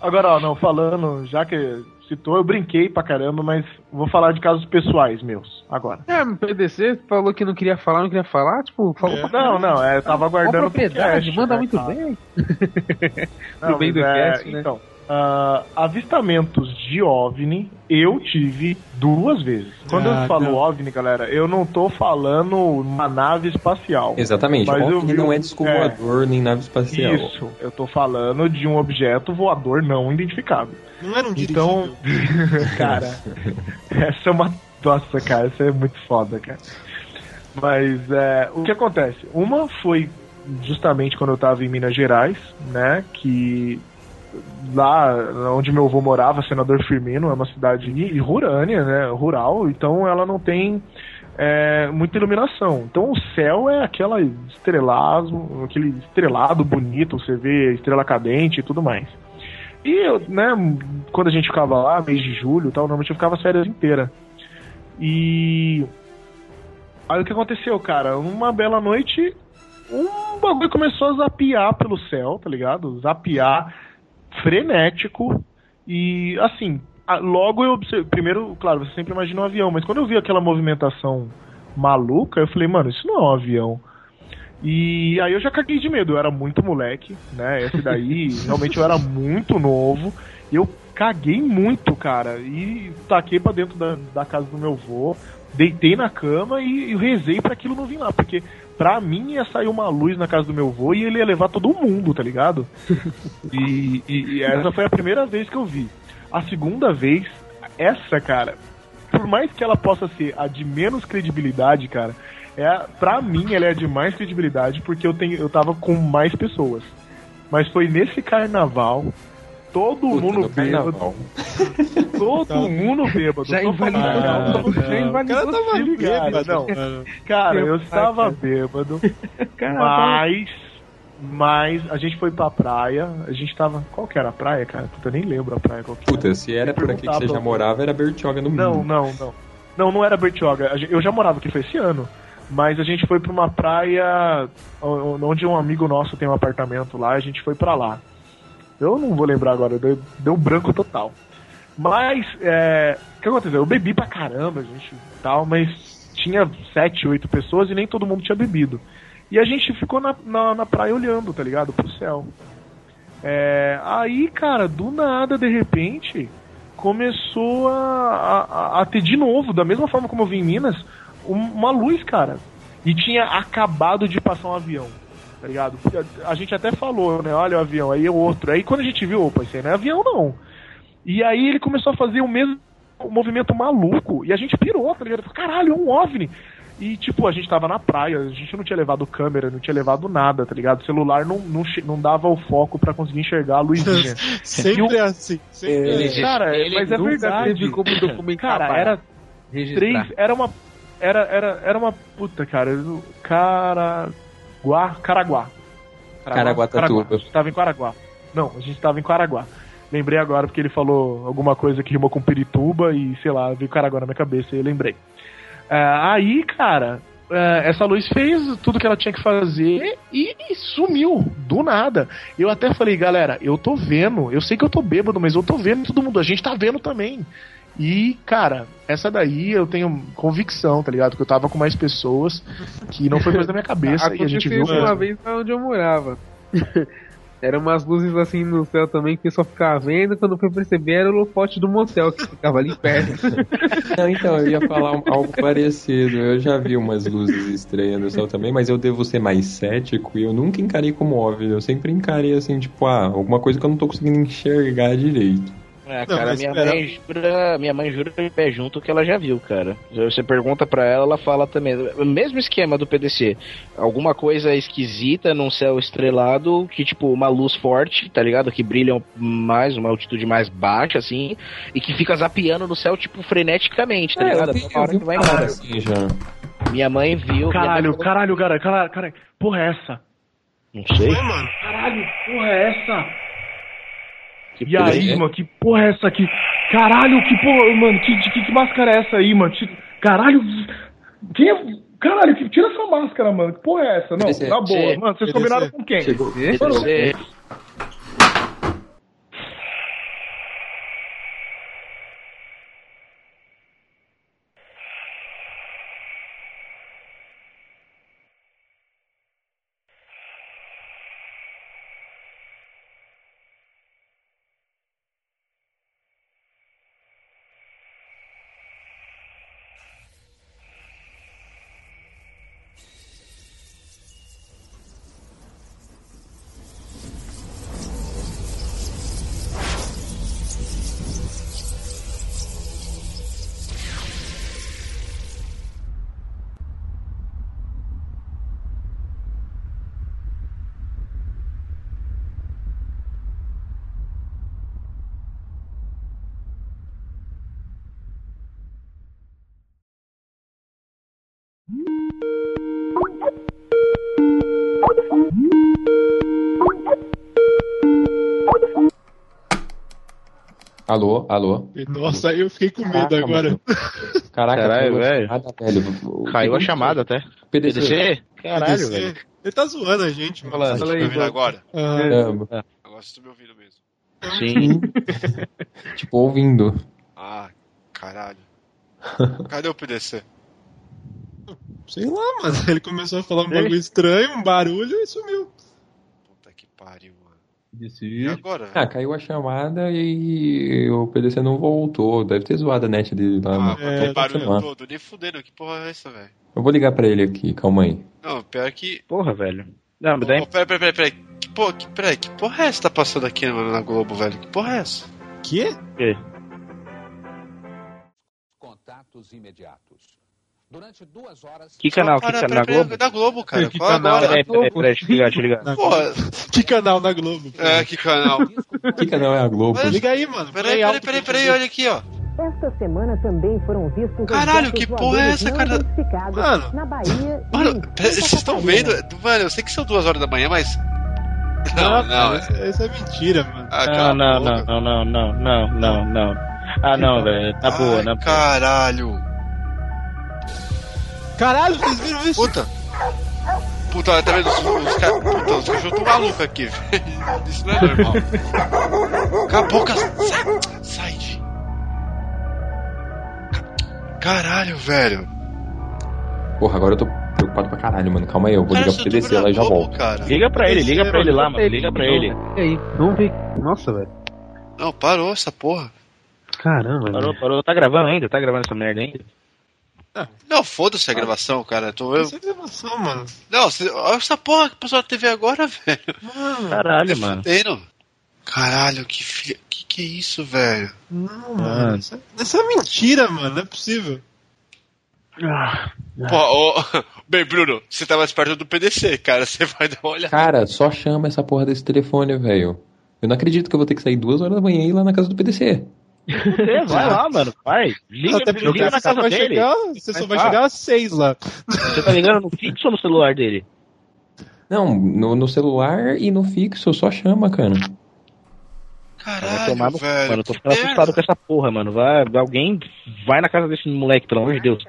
Agora, ó, não, falando, já que citou, eu brinquei pra caramba, mas vou falar de casos pessoais meus, agora. É, o PDC falou que não queria falar, não queria falar, tipo, falou pra Não, não, é, tava aguardando pro propriedade, cast, manda né, muito cara? bem. Não, Pro bem do é, cast, né? Então, ah, avistamentos de OVNI eu tive duas vezes. Quando Ah, eu falo não. OVNI, galera, eu não tô falando uma nave espacial. Exatamente. Mas eu OVNI vi não é disco voador nem nave espacial. Isso, eu tô falando de um objeto voador não identificado. Não era um Então, cara, essa é uma. Nossa, cara, isso é muito foda, cara. Mas é, o que acontece? Uma foi justamente quando eu tava em Minas Gerais, né? Que lá onde meu avô morava, Senador Firmino, é uma cidade rurânia, né? Rural, então ela não tem é, muita iluminação. Então o céu é aquela estrelado, aquele estrelado bonito, você vê estrela cadente e tudo mais. E eu, né, quando a gente ficava lá, mês de julho tal, normalmente eu ficava as férias inteira. E aí o que aconteceu, cara? Uma bela noite, um bagulho começou a zapear pelo céu, tá ligado? Zapear frenético e assim, logo eu observei, primeiro, claro, você sempre imagina um avião, mas quando eu vi aquela movimentação maluca, eu falei, mano, isso não é um avião. E aí eu já caguei de medo, eu era muito moleque, né? Esse daí, realmente eu era muito novo. Eu caguei muito, cara. E taquei pra dentro da, da casa do meu avô, deitei na cama e, e rezei pra aquilo não vir lá. Porque pra mim ia sair uma luz na casa do meu avô e ele ia levar todo mundo, tá ligado? E, e- e essa foi a primeira vez que eu vi. A segunda vez, essa, cara, por mais que ela possa ser a de menos credibilidade, cara, é, pra mim ela é a de mais credibilidade porque eu, tenho, eu tava com mais pessoas. Mas foi nesse carnaval, todo mundo no bêbado. Todo mundo bêbado. Já invalidou, não, já não. invalidou O cara tava se ligar, bêbado, não. Cara, eu estava bêbado, mas. Mas a gente foi pra praia, a gente tava. Qual que era a praia, cara? Puta, eu nem lembro a praia qual que Puta, se era por aqui que você já morava, era Bertioga no Não, mínimo. não, não. Não, não era Bertioga. Eu já morava aqui, foi esse ano. Mas a gente foi pra uma praia onde um amigo nosso tem um apartamento lá, a gente foi pra lá. Eu não vou lembrar agora, deu, deu branco total. Mas, é, o que aconteceu? Eu bebi pra caramba, gente, tal, mas tinha sete, oito pessoas e nem todo mundo tinha bebido. E a gente ficou na, na, na praia olhando, tá ligado? Pro céu. É, aí, cara, do nada, de repente, começou a, a, a ter de novo, da mesma forma como eu vi em Minas, um- uma luz, cara. E tinha acabado de passar um avião, tá ligado? Porque a, a gente até falou, né? Olha o avião, aí o outro. Aí quando a gente viu, opa, isso aí não é avião, não. E aí ele começou a fazer o mesmo movimento maluco. E a gente pirou, tá ligado? Caralho, é um OVNI. E, tipo, a gente tava na praia, a gente não tinha levado câmera, não tinha levado nada, tá ligado? O celular não, não, não dava o foco pra conseguir enxergar a luzinha. Sempre é assim. Sempre é. Ele- Cara, ele mas é verdade. teve como documentar Cara, para era registrar. três. Era uma. Era, era, era uma. Puta, cara. Eu- Caraguá. Caraguá. Caraguatatuba. A gente tava em Caraguá. Não, a gente tava em Caraguá. Lembrei agora porque ele falou alguma coisa que rimou com Pirituba e, sei lá, veio Caraguá na minha cabeça e lembrei. É, aí, cara, é, essa luz fez tudo que ela tinha que fazer e, e sumiu, do nada. Eu até falei, galera, eu tô vendo, eu sei que eu tô bêbado, mas eu tô vendo todo mundo, a gente tá vendo também. E, cara, essa daí eu tenho convicção, tá ligado? Que eu tava com mais pessoas, que não foi coisa da minha cabeça, e a gente viu. Uma mesmo. vez lá onde eu morava. Eram umas luzes assim no céu também que o pessoal ficava vendo. Quando foi perceber, era o lofote do motel que ficava ali perto. Não, então, eu ia falar algo parecido. Eu já vi umas luzes estranhas no céu também, mas eu devo ser mais cético e eu nunca encarei como óbvio. Eu sempre encarei assim, tipo, ah, alguma coisa que eu não tô conseguindo enxergar direito. É, Não, cara, minha espera. mãe, jura, minha mãe jura de pé junto que ela já viu, cara. Você pergunta pra ela, ela fala também. O mesmo esquema do PDC. Alguma coisa esquisita num céu estrelado, que tipo, uma luz forte, tá ligado? Que brilha mais, uma altitude mais baixa, assim, e que fica zapeando no céu, tipo, freneticamente, tá É, ligado? Até uma hora que vai cara embora. assim já. Minha mãe viu. mãe Caralho, falou- caralho, cara, caralho, caralho. Porra é essa? Não sei. Caralho, porra é essa? Que E aí, é? mano, que porra é essa aqui? Caralho, que porra, mano, que, que, que máscara é essa aí, mano? Caralho, quem é. Caralho, que- tira essa máscara, mano. Que porra é essa? Não, na boa. Mano, vocês combinaram com quem? Chegou. Alô, alô. Nossa, eu fiquei com medo Caraca, agora. mano. Caraca, Caralho, velho. chamada, velho. Caiu a chamada até. PDC. PDC? Caralho, PDC. velho. Ele tá zoando a gente, mano. Fala- tá aí, ouvindo Bob. agora? Ah, Caramba. Agora vocês estão me ouvindo mesmo. Sim. Tipo, ouvindo. Ah, caralho. Cadê o PDC? sei lá, mano. Ele começou a falar um bagulho estranho, um barulho e sumiu. Puta que pariu, E agora? Ah, caiu a chamada e o PDC não voltou. Deve ter zoado a net dele lá. Ah, mano. mas o barulho todo, nem fudendo. Que porra é essa, velho? Eu vou ligar pra ele aqui, calma aí. Não, pior que. Porra, velho. Não, mas daí. Peraí, peraí, peraí. Que porra, que, peraí, que porra é essa que tá passando aqui mano, na Globo, velho? Que porra é essa? Que? Contatos imediatos. Durante duas horas. Que canal? Que canal? peraí, Na peraí, Globo? Da Globo, cara. Que canal? Peraí, peraí, peraí, deixa eu ligar, deixa eu ligar. Porra, Que canal na Globo? é, que canal? Que canal é a Globo? Mas- Liga aí, mano. Peraí, peraí, peraí, peraí, olha aqui, ó. Esta semana também foram vistos Caralho, que porra é essa, cara? Mano. na Bahia Mano, vocês estão vendo? Mano, eu sei que são duas horas da manhã, mas. Não, Não, não. Isso, é mentira, mano. Ah, Não, não, não, não, não, não, não, não. Ah, não, velho. Na boa, na boa. Caralho. Caralho, vocês viram isso? Puta. Puta, olha, tá vendo? Os, os, ca- puta, os cachorros tão malucos aqui, velho. Isso não é normal. Cala a boca. Sai, sai de. Caralho, velho. Porra, agora eu tô preocupado pra caralho, mano. Calma aí, eu vou Cara, ligar pro na lá e já volto. Cara. Liga pra ele, liga pra ele lá, mano. Liga pra ele. E aí, vamos ver. Nossa, velho. Não, parou essa porra. Caramba, Parou, velho. parou. Tá gravando ainda? Tá gravando essa merda ainda? Não, foda-se a gravação, cara. Tô eu. Isso é gravação, mano. Não, olha essa porra que passou na TV agora, velho. Mano, Caralho, mano. Fudendo. Caralho, que filha. Que que é isso, velho? não, Mano. mano. Isso é, isso é mentira, mano. Não é possível. Ah, Pô, ô, bem, Bruno, você tá mais perto do PDC, cara. Você vai dar uma olhada. Cara, só chama essa porra desse telefone, velho. Eu não acredito que eu vou ter que sair duas horas da manhã e ir lá na casa do PDC. É, vai lá, mano. Vai. Liga, Até liga na só casa vai dele. chegar, você só Vai vai lá. chegar às seis lá. Você tá ligando no fixo ou no celular dele? Não, no, no celular e no fixo, só chama, cara. Caralho, tomar velho. Mano, eu tô ficando merda. assustado com essa porra, mano. Vai, alguém vai na casa desse moleque, pelo amor de Deus.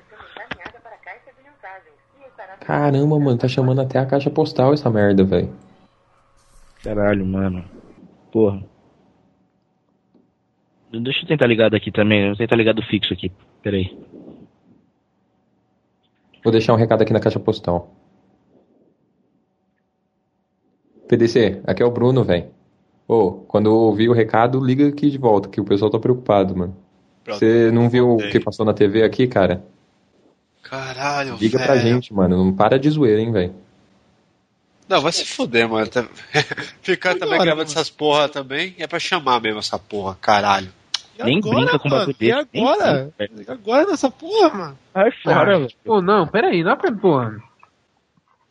Caramba, mano, tá chamando até a caixa postal essa merda, velho. Caralho, mano. Porra. Deixa eu tentar ligar daqui também. Vou tentar ligar do fixo aqui. Peraí. Vou deixar um recado aqui na caixa postal. PDC, aqui é o Bruno, velho. Ô, quando eu ouvir o recado, liga aqui de volta, que o pessoal tá preocupado, mano. Você não viu o que passou na TV aqui, cara? Caralho, Liga velho. pra gente, mano. Não para de zoeira, hein, velho. Não, vai se fuder, mano. Ficar também gravando mano. essas porra também é pra chamar mesmo essa porra, caralho. E Nem agora, brinca com mano? bagulho E desse, nem agora? brinca. E agora nessa porra, mano? Sai fora, velho. Pô, não, peraí, não é pra. Porra.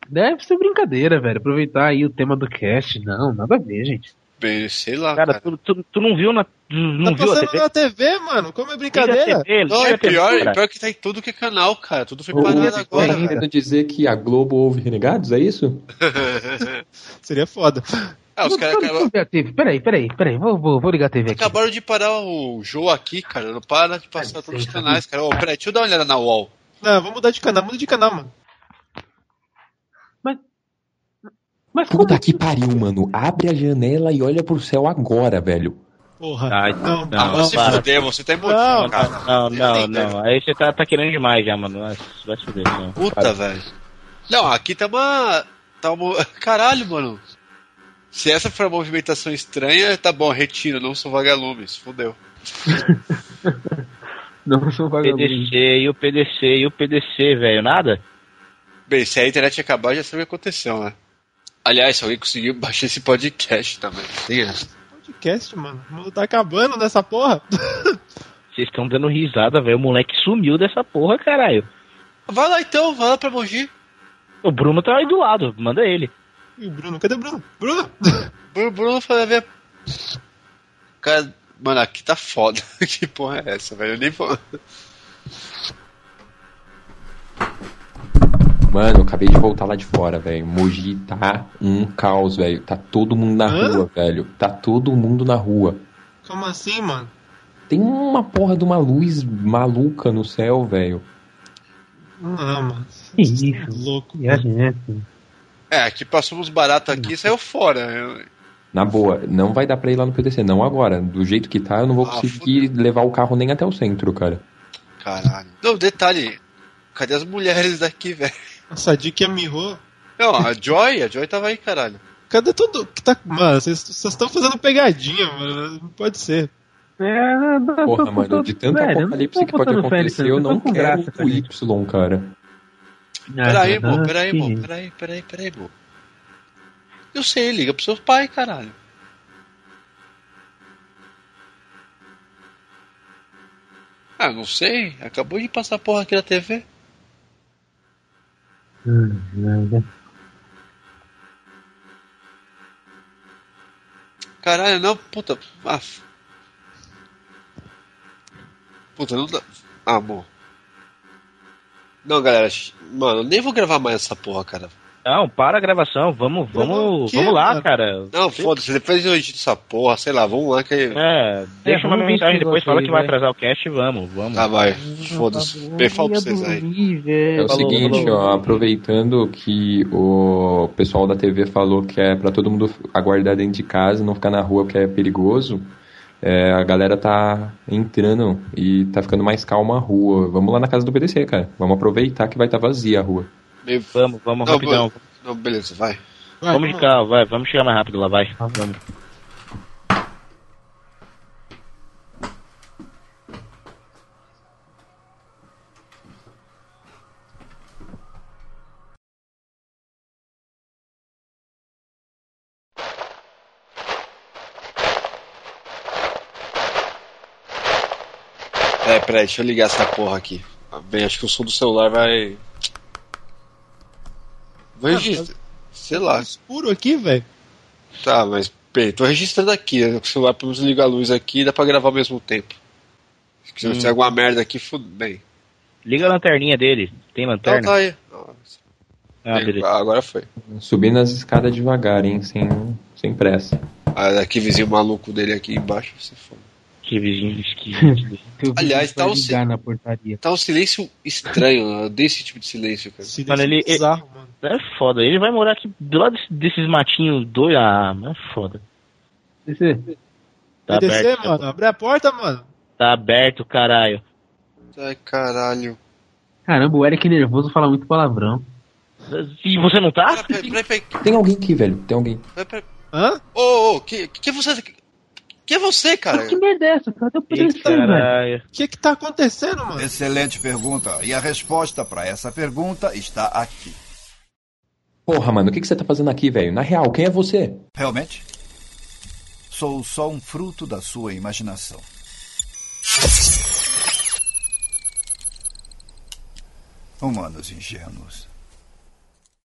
Deve ser brincadeira, velho. Aproveitar aí o tema do cast. Não, nada a ver, gente. Bem, sei lá, Cara, cara. tu, tu, tu não viu na. tu Não tá viu a passando TV? na TV, mano. Como é brincadeira? TV, Não, é a TV, pior, cara. pior que tá em tudo que é canal, cara. Tudo foi parado tá agora, velho. dizer que a Globo ouve Renegados, é isso? Seria foda. Ah, os Não, caras não, acabaram, não, a TV. Peraí, peraí, peraí. Vou, vou, vou ligar a TV aqui. acabaram de parar o jogo aqui, cara. Não para de passar todos os canais, cara. Ô, peraí, deixa eu dar uma olhada na UOL. Não, vamos mudar de canal. Muda de canal, mano. Mas como Puta que pariu, mano. Abre a janela e olha pro céu agora, velho. Porra. Ai, não, não, Ah, vai se para. fuder, você tá emotivo, Não, cara. Não, não, Nem não. Aí você tá, tá querendo demais já, mano. Vai, vai se fuder, não. Puta, velho. Não, aqui tá uma. Tá uma. Caralho, mano. Se essa for uma movimentação estranha, tá bom, retiro, não sou vagalume, se fudeu. Não sou vagabundo. PDC e o PDC e o PDC, velho. Nada? Bem, se a internet acabar, já sabe o que aconteceu, né? Aliás, se alguém conseguiu baixar esse podcast também. Tem essa. Podcast, mano. O mundo tá acabando nessa porra. Vocês estão dando risada, velho. O moleque sumiu dessa porra, caralho. Vai lá então, vai lá pra Mogi. O Bruno tá aí do lado, manda ele. E o Bruno? Cadê o Bruno? Bruno? Bruno, Bruno foi ver. Cara, mano, aqui tá foda. que porra é essa, velho? Eu nem vou. Mano, eu acabei de voltar lá de fora, velho. Mogi tá um caos, velho. Tá todo mundo na Hã? rua, velho. Tá todo mundo na rua. Como assim, mano? Tem uma porra de uma luz maluca no céu, velho. Ah, mano. Que isso? Louco. E a gente? É, aqui passou uns baratos aqui e saiu fora. Eu- Na boa, não vai dar pra ir lá no PTC, não agora. Do jeito que tá, eu não vou Ah, conseguir levar o carro nem até o centro, cara. Caralho. Não, detalhe. Cadê as mulheres daqui, velho? Nossa, a Dick e a Miho. Não, a Joy, a Joy tava aí, caralho. Cadê todo. Que tá... Mano, vocês estão fazendo pegadinha, mano. Não pode ser. É, Porra, tô- mano, tô- de tanto velho, apocalipse que pode acontecer, nisso, eu não quero graça, o Y, cara. Peraí, Ah, mo, peraí, mo, peraí, peraí, peraí, mo. Eu sei, liga pro seu pai, caralho. Ah, não sei. Acabou de passar porra aqui na TV. Hum, nada. Caralho, não, puta. Ah. Puta, não dá. Ah, amor. Não, galera. Mano, eu nem vou gravar mais essa porra, cara. Não, para a gravação, vamos, vamos, o quê, vamos lá, mano? cara. Não, foda-se, depois eu edito essa porra, sei lá, vamos lá que. É, deixa uma mensagem depois, fala aí, que vai vai. atrasar o cast, vamos, vamos. Tá, vai. Foda-se. Bem, fala pra vocês aí. É o seguinte, ó, aproveitando que o pessoal da TV falou que é pra todo mundo aguardar dentro de casa, não ficar na rua porque é perigoso, é, a galera tá entrando e tá ficando mais calma a rua. Vamos lá na casa do PDC, cara. Vamos aproveitar que vai estar vazia a rua. Vamos, vamos Não, rapidão. Não, beleza, vai. Vai, Vamos de carro, vai, vamos chegar mais rápido lá, vai. Vamos. Peraí, deixa eu ligar essa porra aqui. Ah, Bem, acho que o som do celular vai. Vou registrar. Sei lá. Escuro aqui, velho. Tá, mas bem, tô registrando aqui. né? O celular pelo menos liga a luz aqui e dá pra gravar ao mesmo tempo. Se Hum. tiver alguma merda aqui, fude bem. Liga a lanterninha dele. Tem Então lanterna? tá aí. Ah, Bem, beleza. agora foi. Subindo as escadas devagar, hein, sem, sem pressa. Ah, daqui vizinho maluco dele aqui embaixo, você foda. Que vizinho esquisito. Teu Aliás, tá o si- ligar na portaria. Tá um silêncio estranho, eu odeio esse tipo de silêncio, cara. Mano, ele, Bizarro, mano. é foda. Ele vai morar aqui do lado desse- desses matinhos doidos. Ah, mas é foda. Tá aberto. mano. Abre a porta, mano. Tá aberto, caralho. Ai, caralho. Caramba, o Eric nervoso fala muito palavrão. E você não tá? Peraí, peraí, peraí. Tem alguém aqui, velho. Tem alguém. peraí. Hã? Ô, ô, que, que é você? Que é você, cara? Que merda é essa? Cadê o PDC, velho? O que que tá acontecendo, mano? Excelente pergunta. E a resposta para essa pergunta está aqui. Porra, mano, o que, que você tá fazendo aqui, velho? Na real, quem é você? Realmente? Sou só um fruto da sua imaginação. Humanos ingênuos.